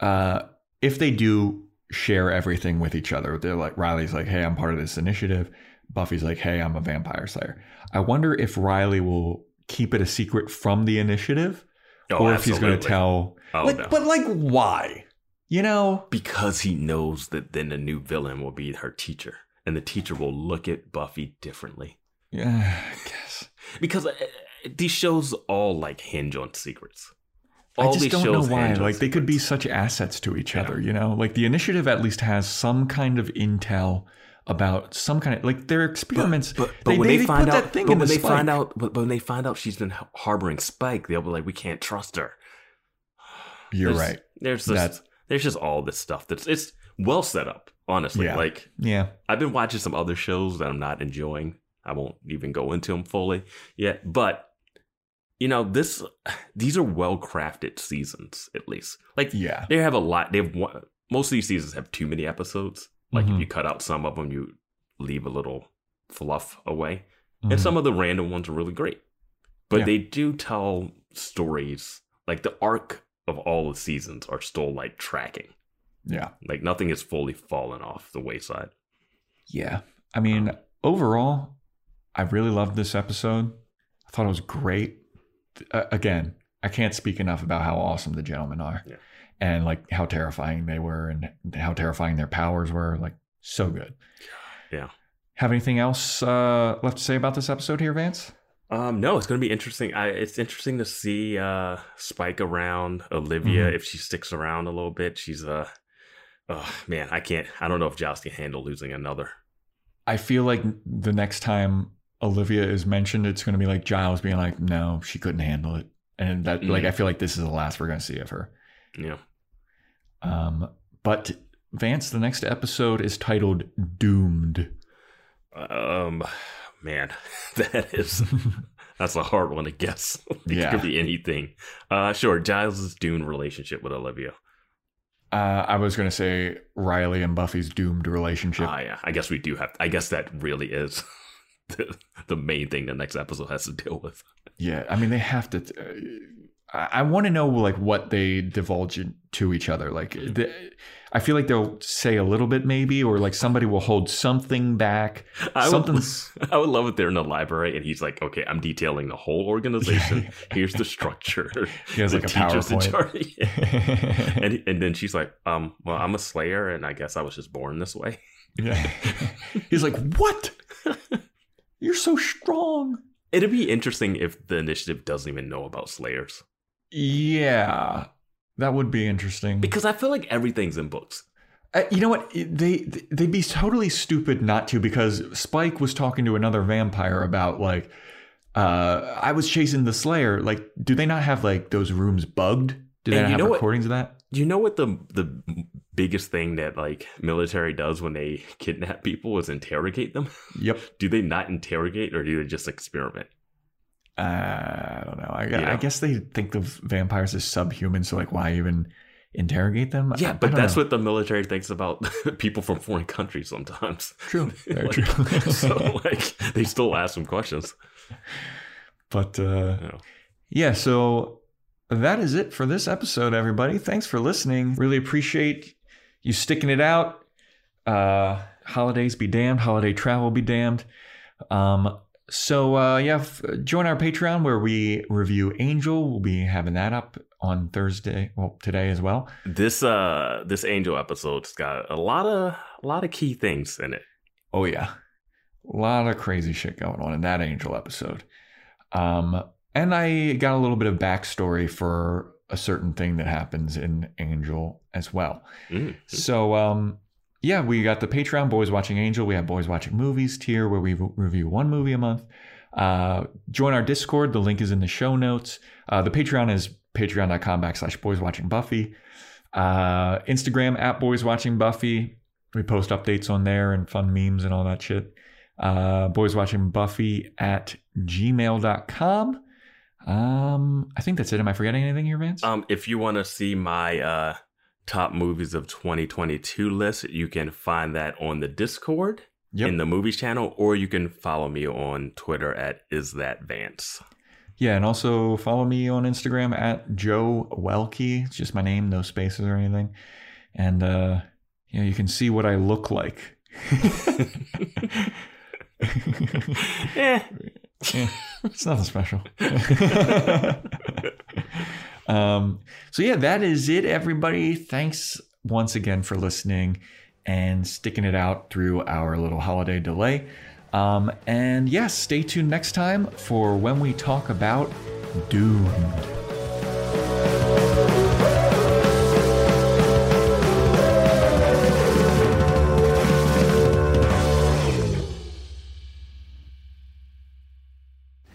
uh, if they do share everything with each other. They're like Riley's like, "Hey, I'm part of this initiative." Buffy's like, "Hey, I'm a vampire slayer." I wonder if Riley will keep it a secret from the initiative, Oh, or if he's going to tell. Oh, like, no. But like, why? You know? because he knows that then the new villain will be her teacher, and the teacher will look at Buffy differently. Yeah, I guess. Because uh, these shows all like hinge on secrets. I just don't know why. Like they could be such assets to each Yeah. other, you know? Like the initiative at least has some kind of intel about some kind of like their experiments. But, but when they, they, find out, that thing but when the they spike. find out, but, but when they find out she's been harboring Spike, they'll be like, "We can't trust her." You're There's- right. There's That's- just there's just all this stuff that's it's well set up. Honestly, Yeah. like Yeah. I've been watching some other shows that I'm not enjoying. I won't even go into them fully yet, but you know this these are well crafted seasons at least. Like Yeah. they have a lot. They have one, most of these seasons have too many episodes. Like Mhm. if you cut out some of them, you leave a little fluff away. and some of the random ones are really great. But Yeah. they do tell stories like the arc of all the seasons are still like tracking. Yeah. Like nothing has fully fallen off the wayside. Yeah. I mean, overall, I really loved this episode. I thought it was great. Uh, again, I can't speak enough about how awesome the gentlemen are Yeah. and like how terrifying they were and how terrifying their powers were. Like, so good. Yeah. Have anything else uh, left to say about this episode here, Vance? Um, no, it's going to be interesting. I, it's interesting to see uh, Spike around Olivia Mhm. if she sticks around a little bit. She's uh, oh man, I can't. I don't know if Giles can handle losing another. I feel like the next time Olivia is mentioned, it's going to be like Giles being like, no, she couldn't handle it. And that, like, Mhm. I feel like this is the last we're going to see of her. Yeah. Um, but Vance, the next episode is titled Doomed. Um, man, that is that's a hard one to guess. it Yeah. could be anything. Uh, sure, Giles' Dune relationship with Olivia. Uh, I was going to say Riley and Buffy's doomed relationship. Ah, yeah. I guess we do have. I guess that really is the, the main thing the next episode has to deal with. yeah, I mean they have to. Uh, I, I want to know like what they divulge to each other. Like, the, I feel like they'll say a little bit maybe, or like somebody will hold something back. I would, I would love it. They're in the library, and he's like, "Okay, I'm detailing the whole organization. Here's the structure. He has, the like, a PowerPoint. charge." and and then she's like, "Um, well, I'm a Slayer, and I guess I was just born this way." yeah. He's like, what? You're so strong. It'd be interesting if the initiative doesn't even know about Slayers, Yeah, that would be interesting. because I feel like everything's in books. Uh, you know what? They they'd be totally stupid not to because Spike was talking to another vampire about like uh I was chasing the Slayer. Like, do they not have like those rooms bugged? Do they And not have know what- recordings of that? You know what the the biggest thing that like military does when they kidnap people is interrogate them? Yep. Do they not interrogate, or do they just experiment? Uh, I don't know. I, Yeah. I guess they think the vampires is subhuman, so like, why even interrogate them? Yeah, I but don't that's know. what the military thinks about people from foreign countries sometimes. True. Very Like, true. so like they still ask some questions. But uh, Yeah. yeah, so that is it for this episode, everybody. Thanks for listening. Really appreciate you sticking it out. Uh, holidays be damned, holiday travel be damned. Um, so uh, yeah, f- join our Patreon where we review Angel. We'll be having that up on Thursday, well today as well. This uh this angel episode's got a lot of a lot of key things in it. Oh yeah, a lot of crazy shit going on in that Angel episode. Um, and I got a little bit of backstory for a certain thing that happens in Angel as well. Mm. So um, yeah, we got the Patreon Boys Watching Angel. We have Boys Watching Movies tier where we re- review one movie a month. Uh, join our Discord. The link is in the show notes. Uh, the Patreon is patreon.com backslash Boys Watching Buffy. Uh, Instagram at Boys Watching Buffy. We post updates on there and fun memes and all that shit. Uh, Boys Watching Buffy at gmail.com. Um, I think that's it. Am I forgetting anything here, Vance? Um, if you want to see my uh, top movies of 2022 list, you can find that on the Discord Yep. in the movies channel, or you can follow me on Twitter at is that Vance. Yeah, and also follow me on Instagram at Joe Welkie. It's just my name, no spaces or anything. And uh you know, you can see what I look like. Eh, Yeah, it's nothing special. um, so yeah, that is it, everybody. Thanks once again for listening and sticking it out through our little holiday delay. Um, and yes, stay tuned next time for when we talk about Doomed.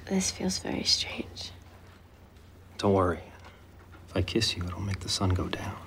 This feels very strange. Don't worry. If I kiss you, it'll make the sun go down.